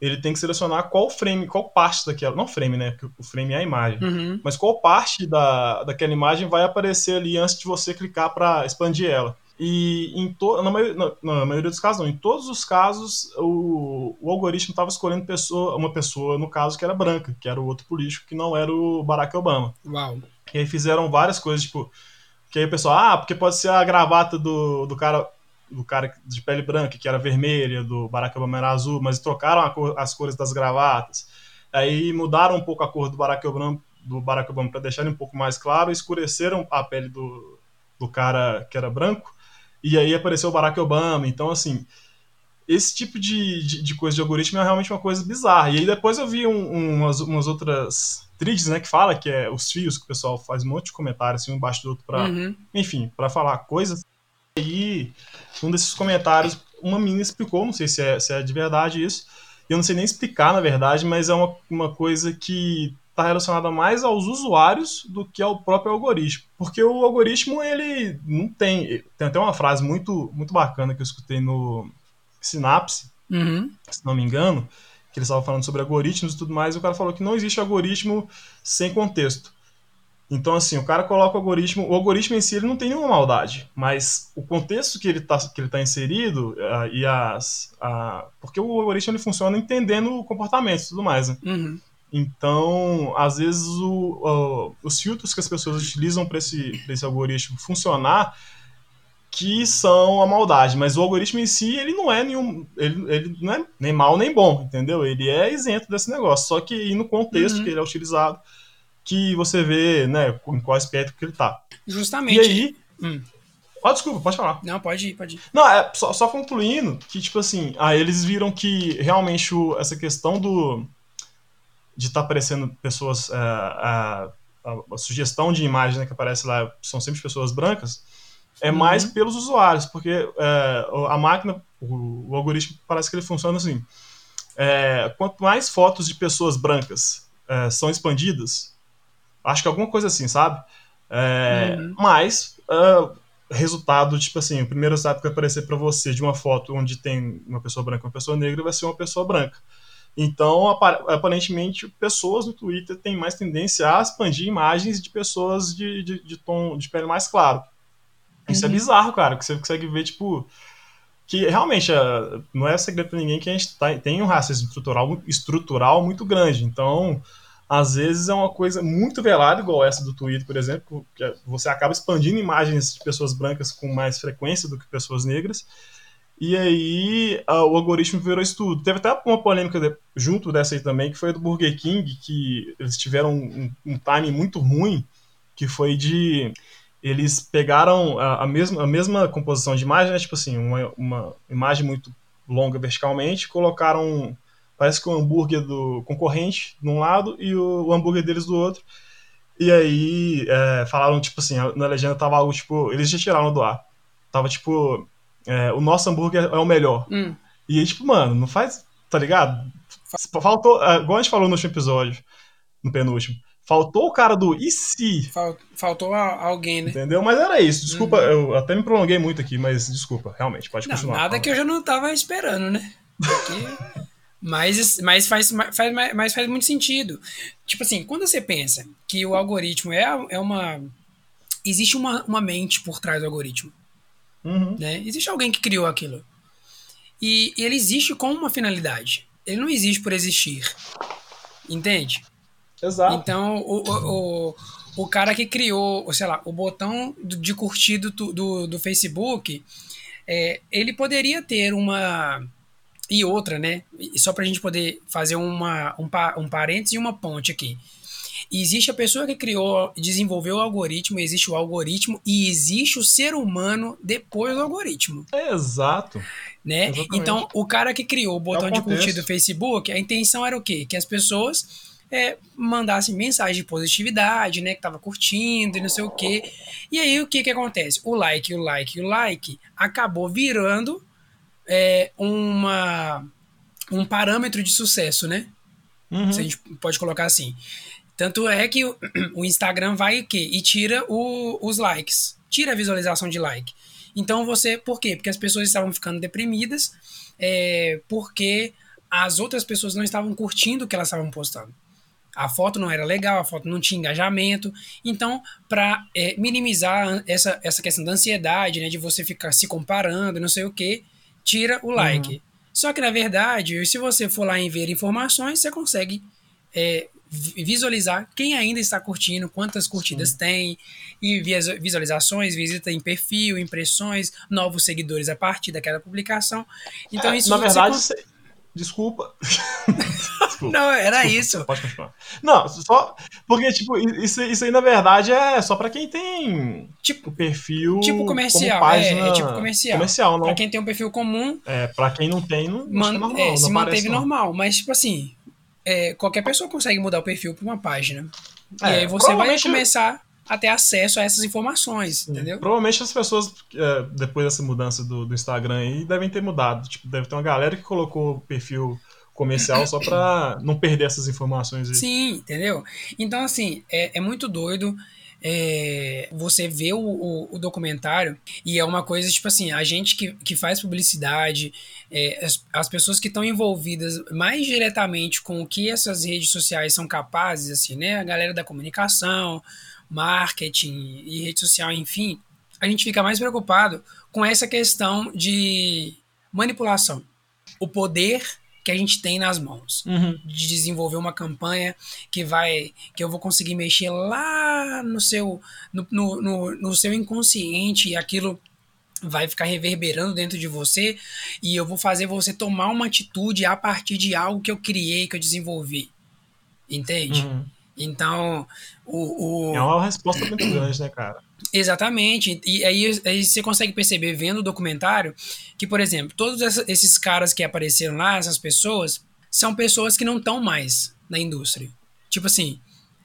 ele tem que selecionar qual frame, qual parte daquela, não frame, né, porque o frame é a imagem, uhum. mas qual parte da, daquela imagem vai aparecer ali antes de você clicar para expandir ela. E em to, na, maioria, na, na, maioria dos casos, não, em todos os casos, o, o algoritmo estava escolhendo pessoa, uma pessoa, no caso, que era branca, que era o outro político, que não era o Barack Obama. Uau. E aí fizeram várias coisas, tipo, que aí o pessoal, ah, porque pode ser a gravata do, do cara do cara de pele branca, que era vermelha, do Barack Obama era azul, mas trocaram cor, as cores das gravatas. Aí mudaram um pouco a cor do Barack Obama, do Barack Obama para deixar ele um pouco mais claro, escureceram a pele do, do cara que era branco e aí apareceu o Barack Obama. Então, assim, esse tipo de, de, de, coisa de algoritmo é realmente uma coisa bizarra. E aí depois eu vi um, um, umas, umas outras threads, né, que fala que é os fios que o pessoal faz um monte de comentários assim, um embaixo do outro para, uhum. enfim, para falar coisas. E aí, um desses comentários, uma menina explicou, não sei se é, se é de verdade isso, eu não sei nem explicar na verdade, mas é uma, uma coisa que está relacionada mais aos usuários do que ao próprio algoritmo. Porque o algoritmo, ele não tem. Tem até uma frase muito, muito bacana que eu escutei no Synapse, uhum. se não me engano, que eles estavam falando sobre algoritmos e tudo mais, e o cara falou que não existe algoritmo sem contexto. Então, assim, o cara coloca o algoritmo. O algoritmo em si ele não tem nenhuma maldade, mas o contexto que ele está que ele tá inserido uh, e as. Uh, porque o algoritmo ele funciona entendendo o comportamento e tudo mais. Né? Uhum. Então, às vezes, o, o, os filtros que as pessoas utilizam para esse, esse algoritmo funcionar que são a maldade, mas o algoritmo em si, ele não é nenhum, ele, ele não é nem mal nem bom, entendeu? Ele é isento desse negócio, só que no contexto uhum. que ele é utilizado, que você vê, né, em qual aspecto que ele tá. Justamente. E aí... Hum. Ah, desculpa, pode falar. Não, pode ir, pode ir. Não, é só, só concluindo que, tipo assim, aí eles viram que realmente o, essa questão do de estar tá aparecendo pessoas. É, a, a, a, sugestão de imagem né, que aparece lá são sempre pessoas brancas, é uhum. mais pelos usuários, porque é, a máquina, o, o, algoritmo parece que ele funciona assim. É, quanto mais fotos de pessoas brancas é, são expandidas, acho que alguma coisa assim, sabe? É, uhum. Mais é, resultado, tipo assim, o primeiro resultado que vai aparecer para você de uma foto onde tem uma pessoa branca e uma pessoa negra vai ser uma pessoa branca. Então, aparentemente, pessoas no Twitter têm mais tendência a expandir imagens de pessoas de, de, de tom de pele mais claro. Isso é uhum. é bizarro, cara, que você consegue ver, tipo, que realmente é, não é segredo pra ninguém que a gente tá, tem um racismo estrutural, estrutural muito grande. Então, às vezes é uma coisa muito velada, igual essa do Twitter, por exemplo, que você acaba expandindo imagens de pessoas brancas com mais frequência do que pessoas negras. E aí a, o algoritmo virou isso tudo. Teve até uma polêmica de, junto dessa aí também, que foi a do Burger King, que eles tiveram um, um time muito ruim, que foi de. Eles pegaram a, a, mesma, a mesma composição de imagem, né? tipo assim, uma, uma imagem muito longa verticalmente, colocaram parece que o hambúrguer do concorrente de um lado e o, o hambúrguer deles do outro. E aí é, falaram, tipo assim, na legenda tava algo tipo. Eles já tiraram do ar. Tava tipo. É, o nosso hambúrguer é o melhor. Hum. E aí, tipo, mano, não faz. Tá ligado? Faltou. É, igual a gente falou no último episódio, no penúltimo. Faltou o cara do e se? Faltou alguém, né? Entendeu? Mas era isso. Desculpa, uhum. eu até me prolonguei muito aqui, mas desculpa, realmente, pode não, continuar. Nada que eu já não tava esperando, né? Porque mas, mas, faz, faz, mas faz muito sentido. Tipo assim, quando você pensa que o algoritmo é, é uma. Existe uma, uma mente por trás do algoritmo. Uhum. Né? Existe alguém que criou aquilo. E, e ele existe com uma finalidade. Ele não existe por existir. Entende? Exato. Então, o, o, o, o cara que criou, sei lá, o botão de curtido do, do, do Facebook, é, ele poderia ter uma e outra, né? Só para a gente poder fazer uma, um, um parênteses e uma ponte aqui. Existe a pessoa que criou, desenvolveu o algoritmo, existe o algoritmo e existe o ser humano depois do algoritmo. É exato. Né? Então, o cara que criou o botão de curtir do Facebook, a intenção era o quê? Que as pessoas é, mandassem mensagem de positividade, né? Que tava curtindo e não sei o quê. E aí, o que que acontece? O like, o like, o like acabou virando é, uma, um parâmetro de sucesso, né? Uhum. Se a gente pode colocar assim. Tanto é que o, o Instagram vai o quê? E tira o, os likes. Tira a visualização de like. Então você. Por quê? Porque as pessoas estavam ficando deprimidas, é, porque as outras pessoas não estavam curtindo o que elas estavam postando. A foto não era legal, a foto não tinha engajamento. Então, para é, minimizar essa, essa questão da ansiedade, né, de você ficar se comparando, não sei o que, tira o like. Uhum. Só que, na verdade, se você for lá em ver informações, você consegue é, visualizar quem ainda está curtindo, quantas curtidas Sim. tem, e visualizações, visita em perfil, impressões, novos seguidores a partir daquela publicação. Então, é, isso Na verdade, você... Desculpa. Desculpa. Não, era Desculpa. isso. Pode continuar. Não, só. Porque, tipo, isso, isso aí, na verdade, é só pra quem tem. Tipo, perfil. Tipo comercial. Página... É, é, tipo comercial. Comercial, não. Pra quem tem um perfil comum. É, pra quem não tem, não. Man, é normal, é, não se manteve não. normal. Mas, tipo assim. É, qualquer pessoa consegue mudar o perfil pra uma página. e é, aí você vai começar a ter acesso a essas informações, entendeu? Provavelmente as pessoas, é, depois dessa mudança do, do Instagram aí, devem ter mudado. Tipo, deve ter uma galera que colocou o perfil comercial só para não perder essas informações aí. Sim, entendeu? Então, assim, é, é muito doido. É, você vê o, o, o, documentário e é uma coisa, tipo assim, a gente que, que faz publicidade, é, as, as pessoas que estão envolvidas mais diretamente com o que essas redes sociais são capazes, assim, né? A galera da comunicação, marketing e rede social, enfim, a gente fica mais preocupado com essa questão de manipulação. O poder que a gente tem nas mãos uhum. de desenvolver uma campanha que vai que eu vou conseguir mexer lá no seu no, no, no, no seu inconsciente e aquilo vai ficar reverberando dentro de você e eu vou fazer você tomar uma atitude a partir de algo que eu criei, que eu desenvolvi. Entende? Uhum. Então, o, o... É uma resposta muito grande, né, cara? Exatamente. E aí, aí, você consegue perceber, vendo o documentário, que, por exemplo, todos esses caras que apareceram lá, essas pessoas, são pessoas que não estão mais na indústria. Tipo assim,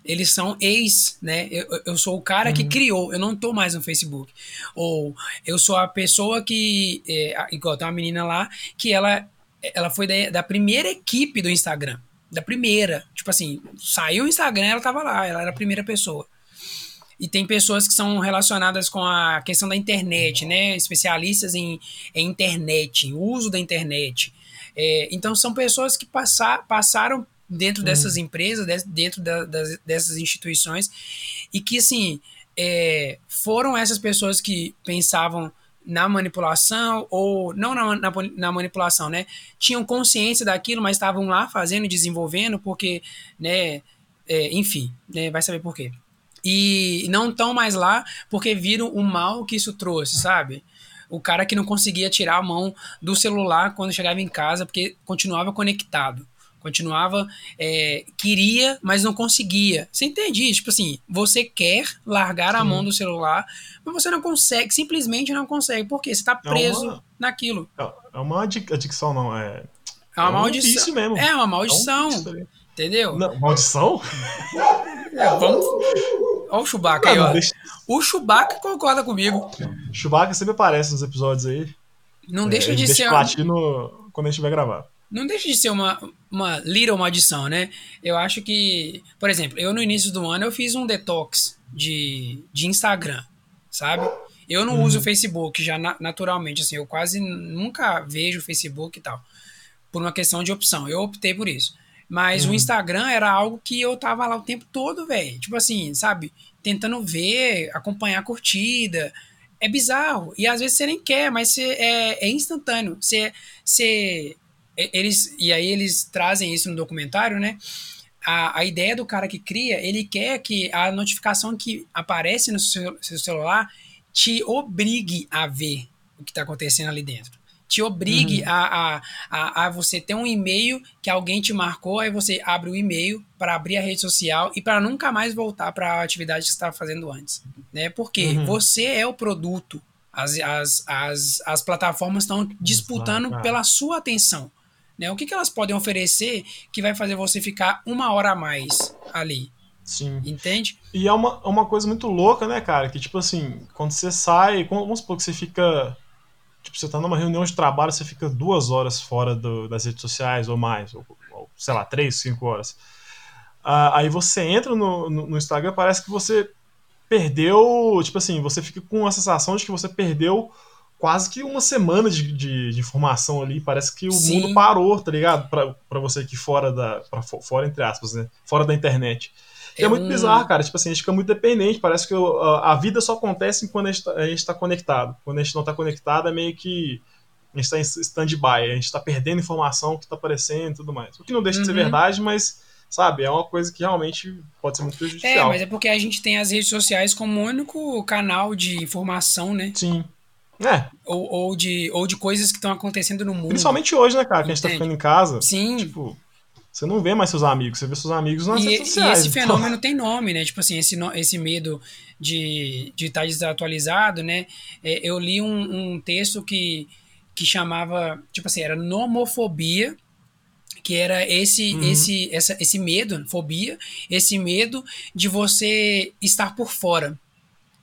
eles são ex, né? Eu, eu sou o cara uhum. que criou, eu não tô mais no Facebook. Ou eu sou a pessoa que. É, igual tem uma menina lá que ela, ela foi da, da primeira equipe do Instagram da primeira. Tipo assim, saiu o Instagram, ela tava lá, ela era a primeira pessoa. E tem pessoas que são relacionadas com a questão da internet, né? Especialistas em, em internet, em uso da internet. É, então são pessoas que passar, passaram dentro dessas uhum. empresas, dentro da, das, dessas instituições, e que assim é, foram essas pessoas que pensavam na manipulação, ou não na, na, na, manipulação, né? Tinham consciência daquilo, mas estavam lá fazendo e desenvolvendo, porque, né? É, enfim, né, vai saber por quê. E não estão mais lá porque viram o mal que isso trouxe, sabe? O cara que não conseguia tirar a mão do celular quando chegava em casa porque continuava conectado. Continuava, é, queria, mas não conseguia. Você entende? Tipo assim, você quer largar Sim. a mão do celular, mas você não consegue, simplesmente não consegue. Por quê? Você tá preso é uma, naquilo. É uma adicção, não. É, é uma é maldição. mesmo. É uma maldição. É um entendeu? Não, maldição? É, vamos. Olha o Chewbacca aí, ó. Deixa... O Chewbacca concorda comigo. Chewbacca sempre aparece nos episódios aí. Não é, deixa de deixa ser. Platino quando a gente vai gravar. Não deixa de ser uma, uma little maldição, né? Eu acho que, por exemplo, eu no início do ano eu fiz um detox de, de Instagram, sabe? Eu não uhum. uso o Facebook já na, naturalmente, assim, eu quase nunca vejo o Facebook e tal, por uma questão de opção. Eu optei por isso. Mas uhum. o Instagram era algo que eu tava lá o tempo todo, velho. Tipo assim, sabe? Tentando ver, acompanhar a curtida. É bizarro. E às vezes você nem quer, mas você, é, é instantâneo. Você, você, eles, e aí eles trazem isso no documentário, né? A, a ideia do cara que cria, ele quer que a notificação que aparece no seu, seu celular te obrigue a ver o que está acontecendo ali dentro te obrigue uhum. a, a, a, a, você ter um e-mail que alguém te marcou, aí você abre o e-mail para abrir a rede social e para nunca mais voltar para a atividade que você estava fazendo antes. Né? Porque uhum. você é o produto. As, as, as, as plataformas estão disputando pela sua atenção. Né? O que, que elas podem oferecer que vai fazer você ficar uma hora a mais ali? Sim. Entende? E é uma, uma coisa muito louca, né, cara? Que, tipo assim, quando você sai, vamos supor que você fica Tipo, você tá numa reunião de trabalho, você fica duas horas fora do, das redes sociais ou mais, ou, ou, sei lá, três, cinco horas. Ah, aí você entra no, no, no, Instagram, parece que você perdeu. Tipo assim, você fica com a sensação de que você perdeu quase que uma semana de, de, de informação ali. Parece que o Sim. mundo parou, tá ligado? Pra, pra você aqui fora da. Pra, fora, entre aspas, né? Fora da internet. É, é muito um... bizarro, cara. Tipo assim, a gente fica muito dependente. Parece que a, a vida só acontece quando a gente, tá, a gente tá conectado. Quando a gente não tá conectado, é meio que a gente tá em stand-by. A gente tá perdendo informação que tá aparecendo e tudo mais. O que não deixa uhum. de ser uhum. verdade, mas, sabe, é uma coisa que realmente pode ser muito prejudicial. É, mas é porque a gente tem as redes sociais como único canal de informação, né? Sim. É. Ou, ou, de, ou de coisas que estão acontecendo no mundo. Principalmente hoje, né, cara? Que a gente tá ficando em casa. Sim. Tipo, você não vê mais seus amigos, você vê seus amigos nas e, redes sociais. E esse então. fenômeno tem nome, né? Tipo assim, esse, esse medo de de estar tá desatualizado, né? É, eu li um, um texto que, que chamava, tipo assim, era nomofobia, que era esse uhum. esse essa, esse medo, fobia, esse medo de você estar por fora,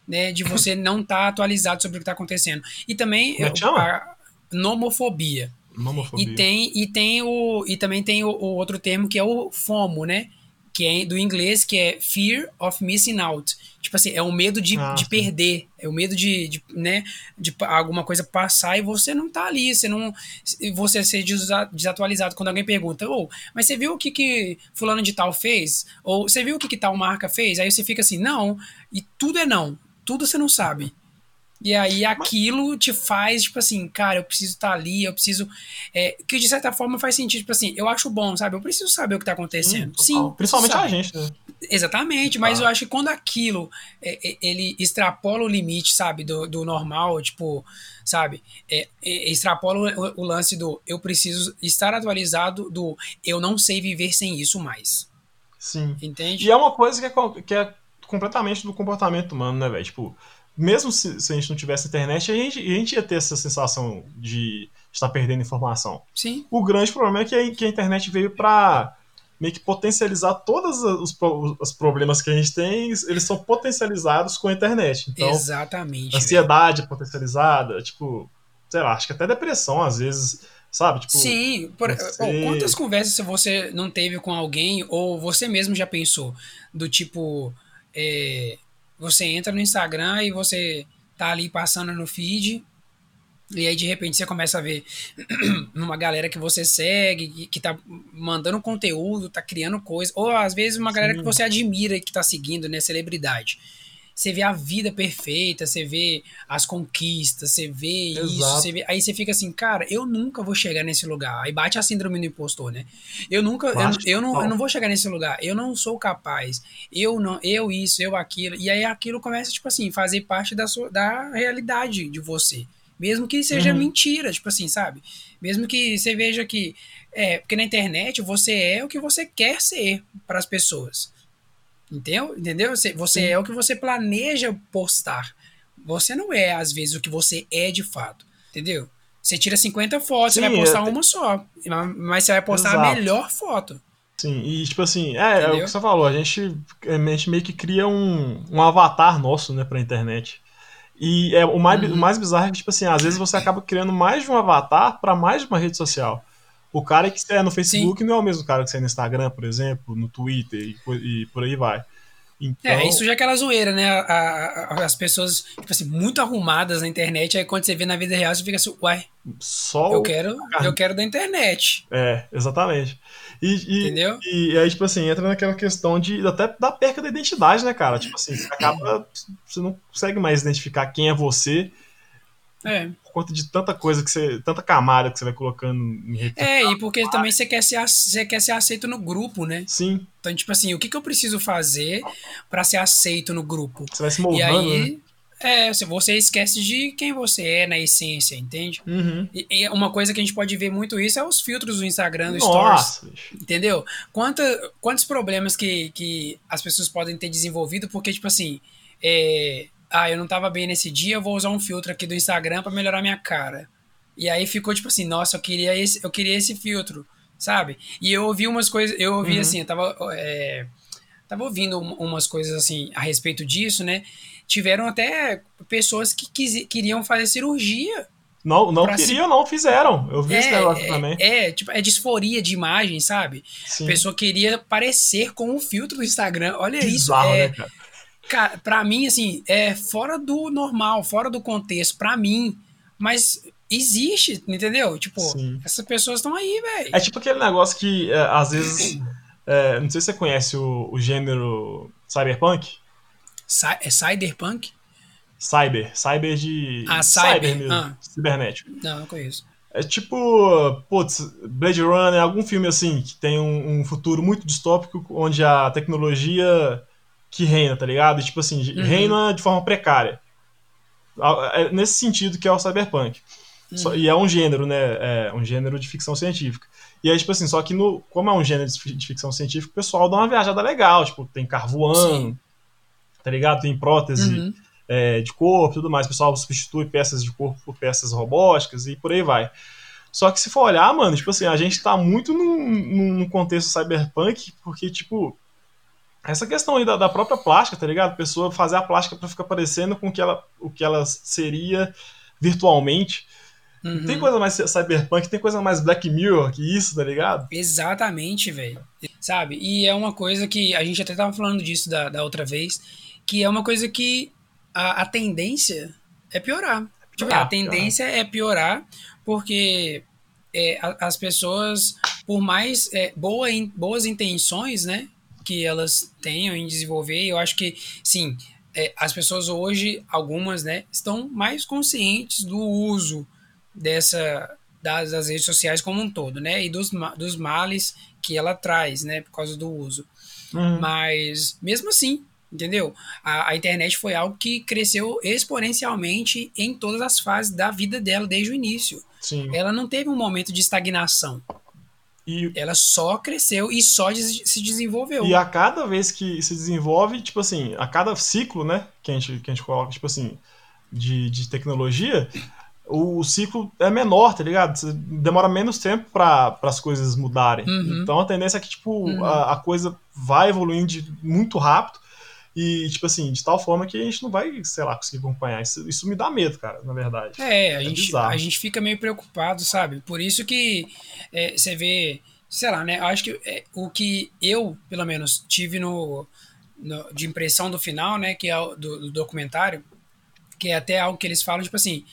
né, de você não estar tá atualizado sobre o que está acontecendo. E também é a nomofobia. Mamofobia. E tem, e tem o. E também tem o, o, outro termo que é o FOMO, né? Que é do inglês, que é Fear of Missing Out. Tipo assim, é o medo de, ah, de perder. É o medo de, de, né, de alguma coisa passar e você não tá ali. Você não. Você ser desatualizado. Quando alguém pergunta, oh, mas você viu o que, que fulano de tal fez? Ou você viu o que, que tal marca fez? Aí você fica assim, não. E tudo é não. Tudo você não sabe. E aí aquilo te faz, tipo assim, cara, eu preciso estar tá ali, eu preciso. É, que de certa forma faz sentido, tipo assim, eu acho bom, sabe? Eu preciso saber o que tá acontecendo. Hum, Sim. Principalmente sabe. a gente, né? Exatamente, mas ah. eu acho que quando aquilo é, é, ele extrapola o limite, sabe, do, do normal, tipo, sabe? É, é, extrapola o, o lance do eu preciso estar atualizado do eu não sei viver sem isso mais. Sim. Entende? E é uma coisa que é, que é completamente do comportamento humano, né, velho? Tipo mesmo se, se, a gente não tivesse internet, a gente, a gente ia ter essa sensação de estar perdendo informação. Sim. O grande problema é que a, que a internet veio para meio que potencializar todos os, os, problemas que a gente tem, eles são potencializados com a internet. Então, Exatamente. Ansiedade é potencializada, tipo, sei lá, acho que até depressão às vezes, sabe? Tipo, Sim, por, você... quantas conversas você não teve com alguém ou você mesmo já pensou do tipo, é, você entra no Instagram e você tá ali passando no feed, e aí de repente você começa a ver uma galera que você segue, que, que tá mandando conteúdo, tá criando coisa, ou às vezes uma galera Sim. que você admira e que tá seguindo, né, celebridade. Você vê a vida perfeita, você vê as conquistas, você vê Exato. isso, você vê, aí você fica assim, cara, eu nunca vou chegar nesse lugar. Aí bate a síndrome do impostor, né? Eu nunca, eu, eu, não, eu não vou chegar nesse lugar. Eu não sou capaz. Eu não, eu isso, eu aquilo. E aí aquilo começa tipo assim, fazer parte da sua da realidade de você. Mesmo que seja uhum. mentira, tipo assim, sabe? Mesmo que você veja que é, porque na internet você é o que você quer ser para as pessoas. Entendeu? Entendeu? Você, você é o que você planeja postar. Você não é, às vezes, o que você é de fato. Entendeu? Você tira 50 fotos, Sim, você vai postar uma só. Mas você vai postar Exato. a melhor foto. Sim, e tipo assim, é, é, o que você falou, a gente, a gente meio que cria um, um avatar nosso, né, pra internet. E é, o, mais, uhum. o mais bizarro é que, tipo assim, às vezes você acaba criando mais de um avatar para mais de uma rede social. O cara que é no Facebook Sim. não é o mesmo cara que você é no Instagram, por exemplo, no Twitter e, e por aí vai. Então... É, isso já é aquela zoeira, né? A, a, as pessoas, tipo assim, muito arrumadas na internet, aí quando você vê na vida real, você fica assim, uai, Só eu, quero, eu quero da internet. É, exatamente. E, e, Entendeu? E, aí, tipo assim, entra naquela questão de até da perca da identidade, né, cara? Tipo assim, você acaba. Você não consegue mais identificar quem é você é. Por conta de tanta coisa que você. tanta camada que você vai colocando em rede É, e porque também você quer, ser, você quer ser aceito no grupo, né? Sim. Então, tipo assim, o que, que eu preciso fazer para ser aceito no grupo? Você vai se moldando, e aí, né? É, você esquece de quem você é na essência, entende? Uhum. E, e, uma coisa que a gente pode ver muito isso é os filtros do Instagram, do Nossa. Stories. Entendeu? Quanta, quantos problemas que, que as pessoas podem ter desenvolvido porque, tipo assim, é, ah, eu não tava bem nesse dia, eu vou usar um filtro aqui do Instagram para melhorar minha cara. E aí ficou tipo assim, nossa, eu queria esse, eu queria esse filtro, sabe? E eu ouvi umas coisas, eu ouvi uhum. assim, eu tava, é, tava ouvindo umas coisas assim a respeito disso, né? Tiveram até pessoas que quis, queriam fazer cirurgia. Não, não queriam, se... não fizeram. Eu vi é, esse negócio é, também. É, tipo, é disforia de imagem, sabe? Sim. A pessoa queria parecer com o filtro do Instagram. Olha Bizarro, isso. É, né, cara? Cara, pra mim, assim, é fora do normal, fora do contexto, pra mim. Mas existe, entendeu? Tipo, Sim. essas pessoas estão aí, velho. É tipo aquele negócio que, é, às vezes. É, não sei se você conhece o, o gênero cyberpunk. Cy é cyberpunk? Cyber. Cyber de. Ah, cyber, cyber mesmo. Ah. Cibernético. Não, não conheço. É tipo, putz, Blade Runner, algum filme assim, que tem um, um futuro muito distópico, onde a tecnologia que reina, tá ligado? Tipo assim, uhum. reina de forma precária. É nesse sentido que é o cyberpunk. Uhum. Só, e é um gênero, né? É um gênero de ficção científica. E aí, tipo assim, só que no, como é um gênero de ficção científica, o pessoal dá uma viajada legal. Tipo, tem carro voando, tá ligado? Tem prótese uhum. é, de corpo e tudo mais. O pessoal substitui peças de corpo por peças robóticas e por aí vai. Só que se for olhar, mano, tipo assim, a gente tá muito num, num contexto cyberpunk, porque, tipo, essa questão aí da, da, própria plástica, tá ligado? A pessoa fazer a plástica para ficar parecendo com o que ela, o que ela seria virtualmente. Uhum. Tem coisa mais cyberpunk, tem coisa mais Black Mirror que isso, tá ligado? Exatamente, velho. Sabe? E é uma coisa que a gente até tava falando disso da, da outra vez, que é uma coisa que a, a tendência é piorar. Tipo, a tendência piorar. é piorar porque é, as pessoas, por mais é, boa, boas intenções, né? Que elas tenham em desenvolver. Eu acho que, sim, é, as pessoas hoje, algumas, né, estão mais conscientes do uso dessa das, das, redes sociais como um todo, né, e dos, dos males que ela traz, né, por causa do uso. Uhum. Mas, mesmo assim, entendeu? A, a, internet foi algo que cresceu exponencialmente em todas as fases da vida dela desde o início. Sim. Ela não teve um momento de estagnação. E ela só cresceu e só se desenvolveu. E a cada vez que se desenvolve, tipo assim, a cada ciclo, né, que a gente, que a gente coloca, tipo assim, de, de tecnologia, o, ciclo é menor, tá ligado? Demora menos tempo para as coisas mudarem. Uhum. Então a tendência é que, tipo, uhum. a, a, coisa vai evoluindo de, muito rápido e, tipo assim, de tal forma que a gente não vai, sei lá, conseguir acompanhar. Isso, isso me dá medo, cara, na verdade. É, a, é gente, a gente fica meio preocupado, sabe? Por isso que é, você vê, sei lá, né? Eu acho que é, o que eu, pelo menos, tive no, no, de impressão do final, né? Que é o, do, do, documentário, que é até algo que eles falam, tipo assim,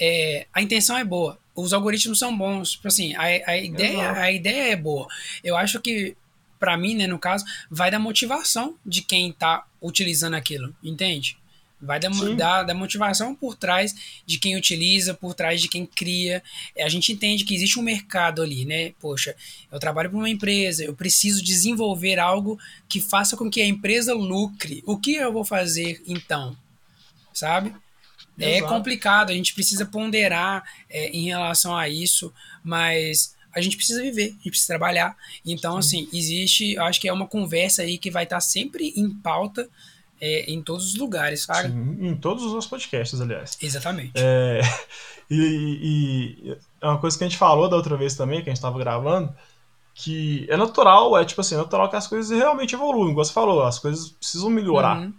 é, a intenção é boa, os algoritmos são bons, tipo assim, a, a, ideia, a ideia é boa. Eu acho que para mim, né, no caso, vai da motivação de quem tá utilizando aquilo, entende? Vai da, da, da, motivação por trás de quem utiliza, por trás de quem cria. A gente entende que existe um mercado ali, né? Poxa, eu trabalho para uma empresa, eu preciso desenvolver algo que faça com que a empresa lucre. O que eu vou fazer então? Sabe? É Exato. É complicado, a gente precisa ponderar é, em relação a isso, mas a gente precisa viver, a gente precisa trabalhar. Então, Sim. assim, existe, acho que é uma conversa aí que vai estar sempre em pauta é, em todos os lugares, sabe? Sim, em todos os podcasts, aliás. Exatamente. É, e, e, é uma coisa que a gente falou da outra vez também, que a gente estava gravando, que é natural, é tipo assim, é natural que as coisas realmente evoluem, como você falou, as coisas precisam melhorar. Uhum.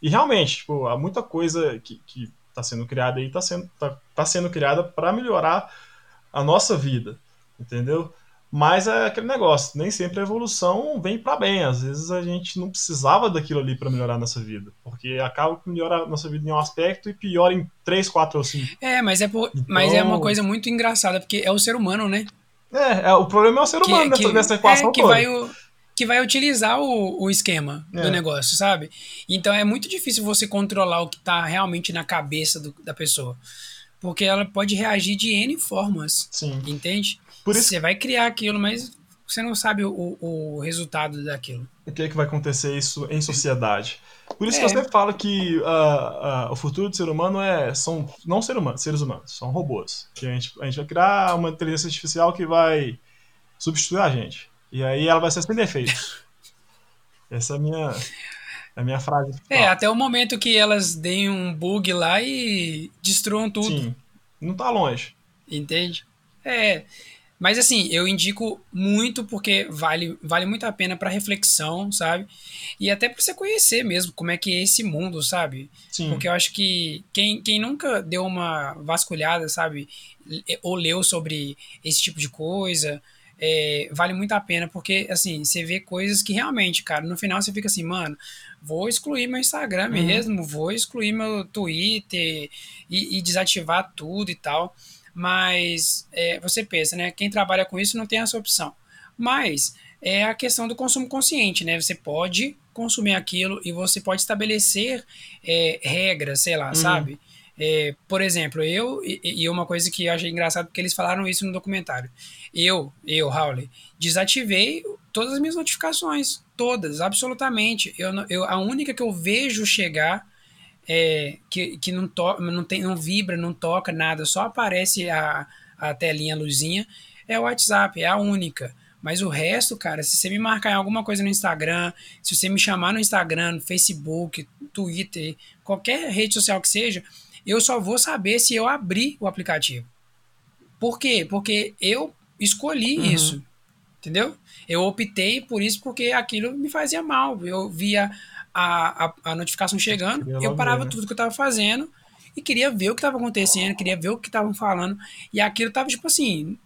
E realmente, tipo, há muita coisa que, que tá sendo criada aí, tá sendo, tá, tá sendo criada para melhorar a nossa vida, entendeu? Mas é aquele negócio, nem sempre a evolução vem para bem. Às vezes a gente não precisava daquilo ali para melhorar a nossa vida. Porque acaba que melhora a nossa vida em um aspecto e piora em três, quatro ou cinco. É, mas é, por, então... mas é uma coisa muito engraçada, porque é o ser humano, né? É, é o problema é o ser humano que, nessa, que, nessa equação é, que toda. Vai o, que vai utilizar o, o esquema é. do negócio, sabe? Então é muito difícil você controlar o que tá realmente na cabeça do, da pessoa. Porque ela pode reagir de N formas. Sim. Entende? Por isso... Você vai criar aquilo, mas você não sabe o, o resultado daquilo. O que é que vai acontecer isso em sociedade? Por isso é. que eu sempre falo que uh, uh, o futuro do ser humano é são não ser humanos, seres humanos, são robôs. Que a gente, a gente vai criar uma inteligência artificial que vai substituir a gente. E aí ela vai ser sem defeitos. Essa é a minha, a minha frase. É, até o momento que elas deem um bug lá e destruam tudo. Sim, não tá longe. Entende? É, mas assim, eu indico muito porque vale, vale muito a pena para reflexão, sabe? E até para você conhecer mesmo como é que é esse mundo, sabe? Sim. Porque eu acho que quem, quem nunca deu uma vasculhada, sabe? Ou leu sobre esse tipo de coisa, é, vale muito a pena, porque assim, você vê coisas que realmente, cara, no final você fica assim, mano, vou excluir meu Instagram uhum. mesmo, vou excluir meu Twitter e, e desativar tudo e tal. Mas é, você pensa, né? Quem trabalha com isso não tem essa opção. Mas é a questão do consumo consciente, né? Você pode consumir aquilo e você pode estabelecer é, regras, sei lá, uhum. sabe? É, por exemplo, eu, e, e, uma coisa que eu achei engraçado, porque eles falaram isso no documentário. Eu, eu, Howley, desativei todas as minhas notificações. Todas, absolutamente. Eu, eu, a única que eu vejo chegar é, que, que não, to, não, tem, não vibra, não toca nada, só aparece a, a telinha, a luzinha, é o WhatsApp, é a única. Mas o resto, cara, se você me marcar em alguma coisa no Instagram, se você me chamar no Instagram, no Facebook, Twitter, qualquer rede social que seja, eu só vou saber se eu abrir o aplicativo. Por quê? Porque eu escolhi uhum. isso, entendeu? Eu optei por isso porque aquilo me fazia mal. Eu via a, a, a notificação chegando, eu parava ver, tudo que eu tava fazendo e queria ver o que tava acontecendo, queria ver o que estavam falando. E aquilo tava, tipo assim,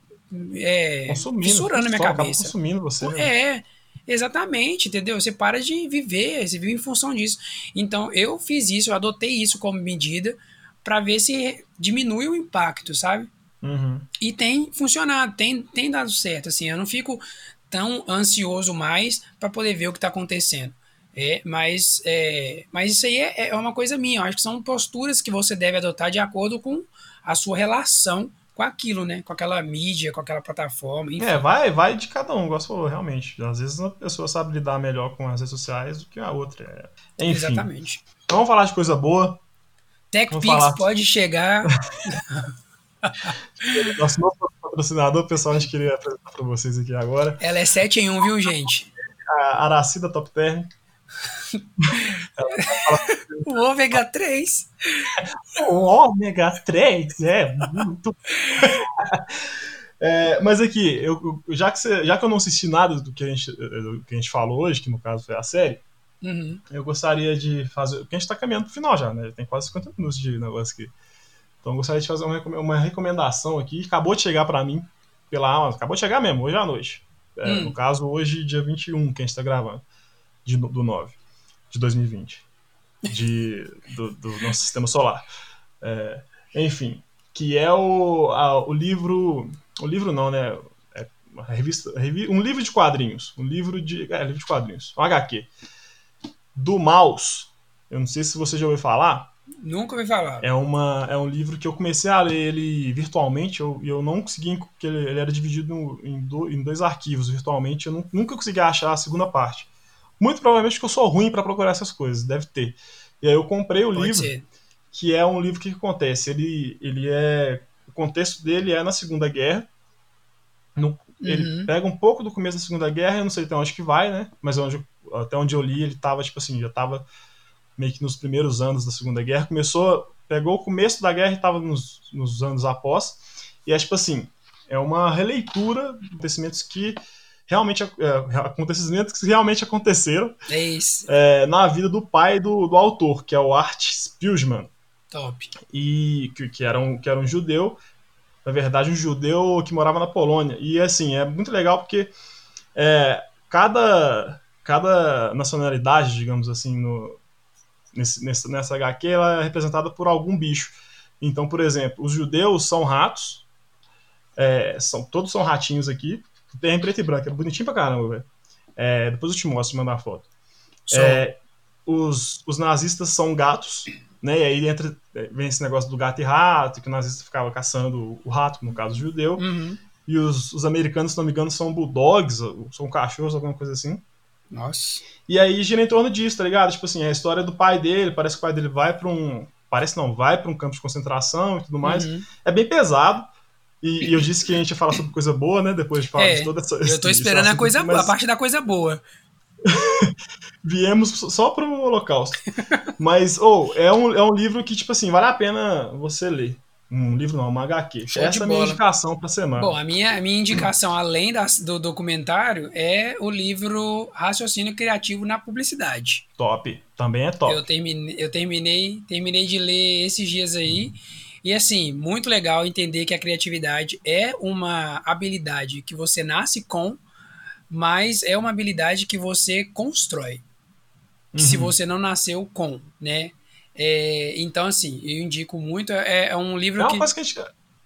é, consumindo, fissurando a minha cabeça. consumindo você. Né? É, exatamente, entendeu? Você para de viver, você vive em função disso. Então, eu fiz isso, eu adotei isso como medida para ver se diminui o impacto, sabe? Uhum. E tem funcionado, tem, tem dado certo, assim, eu não fico tão ansioso mais para poder ver o que está acontecendo. É, mas, é, mas isso aí é, é uma coisa minha. Eu acho que são posturas que você deve adotar de acordo com a sua relação com aquilo, né? Com aquela mídia, com aquela plataforma. Enfim. É, vai, vai de cada um, gosto realmente. Às vezes uma pessoa sabe lidar melhor com as redes sociais do que a outra. É. Enfim. Exatamente. Então vamos falar de coisa boa. TechPix falar... pode chegar. Nosso novo patrocinador, pessoal, a gente queria apresentar para vocês aqui agora. Ela é 7 em 1, viu, gente? A Aracida Top Term o ômega 3. O ômega 3, é muito. É, mas aqui, eu, já, que você, já que eu não assisti nada do que, a gente, do que a gente falou hoje, que no caso foi a série, uhum. eu gostaria de fazer. Porque a gente tá caminhando pro final já, né? Tem quase 50 minutos de negócio aqui. Então eu gostaria de fazer uma, uma recomendação aqui. Acabou de chegar para mim pela Amazon, acabou de chegar mesmo, hoje à noite. É, hum. No caso, hoje, dia 21, que a gente tá gravando de, do 9 de 2020 de, do, do nosso sistema solar. É, enfim, que é o, a, o livro. O livro não, né? É uma revista, um livro de quadrinhos. Um livro de. É, livro de quadrinhos. Um HQ. Do Maus. Eu não sei se você já ouviu falar. Nunca ouvi falar. É, uma, é um livro que eu comecei a ler ele virtualmente e eu, eu não consegui, porque ele, ele era dividido em, do, em dois arquivos virtualmente, eu não, nunca consegui achar a segunda parte. Muito provavelmente porque eu sou ruim para procurar essas coisas, deve ter. E aí eu comprei o Pode livro, ser. que é um livro que, que acontece. Ele, ele é. O contexto dele é na Segunda Guerra. No- ele Uhum. pega um pouco do começo da Segunda Guerra, eu não sei até onde que vai, né? Mas onde, até onde eu li, ele tava, tipo assim, já tava meio que nos primeiros anos da Segunda Guerra. Começou, pegou o começo da guerra e tava nos, nos anos após. E é tipo assim, é uma releitura de acontecimentos que realmente é, acontecimentos que realmente aconteceram É é, na vida do pai do, do autor, que é o Art Spiegelman Top. e que, que, era um, que era um judeu, na verdade um judeu que morava na Polônia. E assim, é muito legal porque é, cada, cada nacionalidade, digamos assim, no, nesse, nessa, nessa HQ, ela é representada por algum bicho. Então, por exemplo, os judeus são ratos, é, são, todos são ratinhos aqui, tem em preto e branco, é bonitinho pra caramba, velho. É, depois eu te mostro, mandar foto. Só. É, os, os nazistas são gatos, né? E aí entra, vem esse negócio do gato e rato, que o nazista ficava caçando o rato, no caso judeu. Uhum. E os, os americanos, se não me engano, são bulldogs, são cachorros, alguma coisa assim. Nossa. E aí gira em torno disso, tá ligado? Tipo assim, a história do pai dele, parece que o pai dele vai pra um. Parece não, vai pra um campo de concentração e tudo mais. Uhum. É bem pesado. E, e eu disse que a gente ia falar sobre coisa boa, né? Depois de falar É, de toda essa. Eu tô esperando a coisa boa, mas- a parte da coisa boa. viemos só pro Holocausto. Mas, ou, é, um, é um livro que, tipo assim, vale a pena você ler. Um livro não, uma HQ. Show Essa é a minha indicação pra semana. Bom, a minha, a minha indicação, além das- do documentário, é o livro Raciocínio Criativo na Publicidade. Top. Também é top. Eu terminei, eu terminei, terminei de ler esses dias aí. E assim, muito legal entender que a criatividade é uma habilidade que você nasce com, mas é uma habilidade que você constrói. Se Uhum. você não nasceu com, né? É, então, assim, eu indico muito. É, é um livro É uma que. coisa que a gente.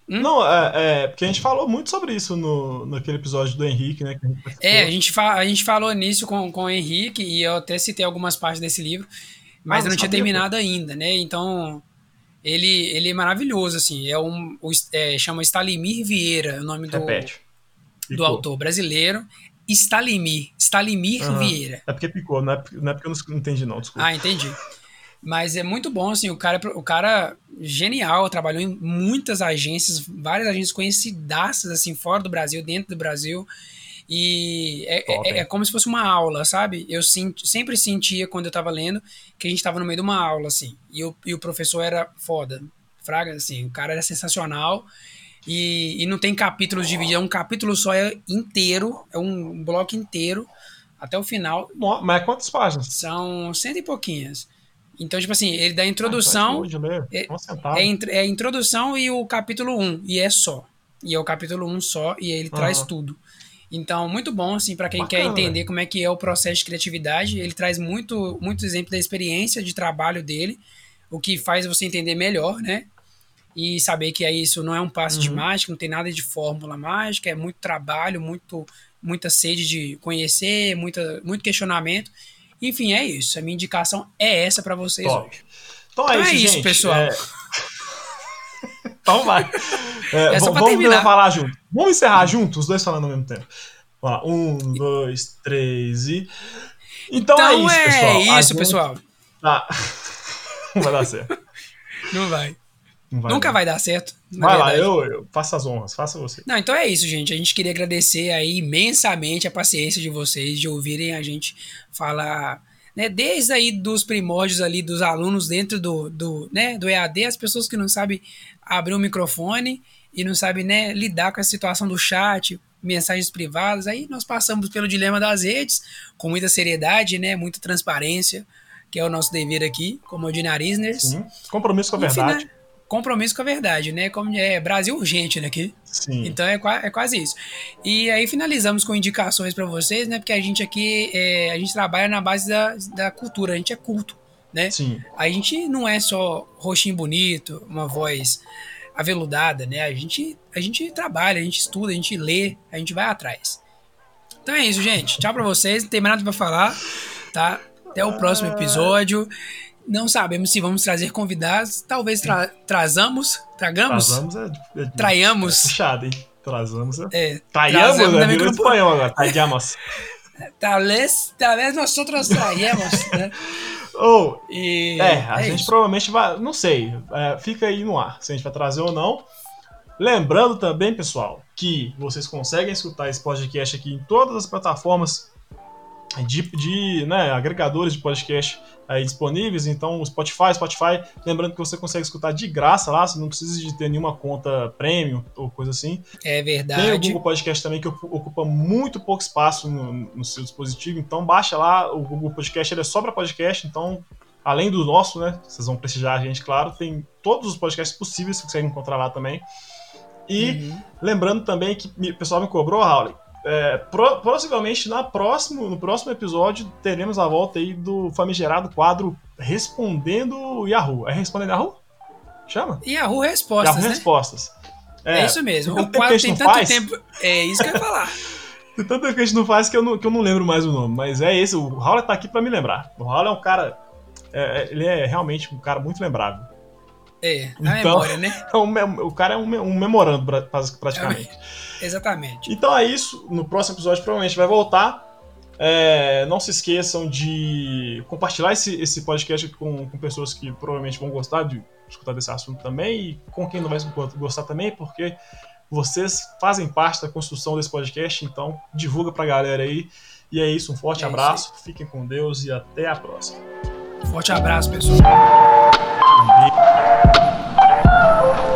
Hum? Não, é, é, porque a gente falou muito sobre isso no, naquele episódio do Henrique, né? A gente. É, a gente, a gente falou nisso com, com o Henrique e eu até citei algumas partes desse livro, mas Ah, eu não não tinha terminado ainda, né? Então, ele, ele é maravilhoso, assim. É um, o, é, chama Stalimir Vieira, é o nome do, Repete. do Picou. autor brasileiro. Stalimir, Stalimir Aham. Vieira. É porque picou, não é, porque- não é porque eu não entendi, não, desculpa. Ah, entendi. Mas é muito bom, assim, o cara, o cara genial, trabalhou em muitas agências, várias agências conhecidaças, assim, fora do Brasil, dentro do Brasil. E é, é, é como se fosse uma aula, sabe? Eu senti- sempre sentia, quando eu tava lendo, que a gente tava no meio de uma aula, assim. E o, e o professor era foda. Fraga, assim, o cara era sensacional. E, e não tem capítulos divididos, é um capítulo só é inteiro, é um bloco inteiro, até o final. Mas quantas páginas? São cento e pouquinhas. Então, tipo assim, ele dá a Ah, introdução, então é é- é, é a introdução e o capítulo 1, e é só. E é o capítulo 1 só, e aí ele traz Aham. tudo. Então, muito bom, assim, para quem Bacana, quer entender como é que é o processo de criatividade. Ele traz muito, muito exemplo da experiência de trabalho dele, o que faz você entender melhor, né? E saber que é isso não é um passe de Uhum. mágica, não tem nada de fórmula mágica, é muito trabalho, muito, muita sede de conhecer, muita, muito questionamento. Enfim, é isso. A minha indicação é essa para vocês Top. hoje. Então é Então é isso, isso, gente. pessoal. É... então vai. É, É só pra vamos terminar. falar junto. Vamos encerrar juntos, os dois falando ao mesmo tempo. Vamos lá. Um, dois, três e. Então, é isso, pessoal. A isso, gente pessoal. tá- Não vai dar certo. Não vai. Vai Nunca vai dar certo. Vai lá, verdade. eu, eu faço as honras, faça você. Não, então é isso, gente. A gente queria agradecer aí imensamente a paciência de vocês de ouvirem a gente falar, né, desde aí dos primórdios ali dos alunos dentro do, do, né, do EAD, as pessoas que não sabem abrir o microfone e não sabem, né, lidar com a situação do chat, mensagens privadas. Aí nós passamos pelo dilema das redes com muita seriedade, né, muita transparência, que é o nosso dever aqui, como Ordinarisners. Sim. Compromisso com a verdade. Compromisso com a verdade, né? Como é Brasil urgente, né? Aqui. Sim. Então é, é quase isso. E aí finalizamos com indicações para vocês, né? Porque a gente aqui é, a gente trabalha na base da, da cultura, a gente é culto, né? Sim. A gente não é só rostinho bonito, uma voz aveludada, né? A gente, a gente trabalha, a gente estuda, a gente lê, a gente vai atrás. Então é isso, gente. Tchau pra vocês. Não tem mais nada pra falar, tá? Até o próximo episódio. Não sabemos se vamos trazer convidados. Talvez tra trazamos. Tragamos? Trazamos é, é, Traiamos. É puxado, hein? Trazamos é. É, Traiamos, né? também Virou que não- espanhol agora. Traiamos. Talvez, talvez nós outros traíamos, né? Ou, E é, a gente isso. provavelmente vai. Não sei. é, fica aí no ar se a gente vai trazer ou não. Lembrando também, pessoal, que vocês conseguem escutar esse podcast aqui em todas as plataformas de, de né, agregadores de podcast aí disponíveis. Então, o Spotify, Spotify. Lembrando que você consegue escutar de graça lá, você não precisa de ter nenhuma conta premium ou coisa assim. É Tem o verdade. Google Podcast também, que ocu- ocupa muito pouco espaço no, no seu dispositivo. Então, baixa lá. O Google Podcast ele é só para podcast. Então, além do nosso, né? Vocês vão prestigiar a gente, claro. Tem todos os podcasts possíveis que você consegue encontrar lá também. E Uhum. lembrando também que o pessoal me cobrou, Raul. É, pro- possivelmente na próximo, no próximo episódio teremos a volta aí do famigerado quadro Respondendo Yahoo. É Respondendo Yahoo? Chama? Yahoo Respostas, Yahoo né? Respostas. É, isso mesmo. O quadro tem tanto faz. tempo. É isso que eu ia falar. Tem tanto tempo que a gente não faz que eu não, que eu não lembro mais o nome. Mas é esse, o Raul tá aqui pra me lembrar. O Raul é um cara. é, é, ele é realmente um cara muito lembrado. É, na Então- memória, né? É um o cara é um, um memorando, pra- praticamente. Exatamente. Então é isso. No próximo episódio provavelmente vai voltar. É, não se esqueçam de compartilhar esse, esse podcast com, com pessoas que provavelmente vão gostar de escutar desse assunto também e com quem não vai gostar também, porque vocês fazem parte da construção desse podcast, então divulga pra galera aí. E é isso, um forte É isso abraço, fiquem com Deus e até a próxima. Forte abraço, pessoal. Um beijo.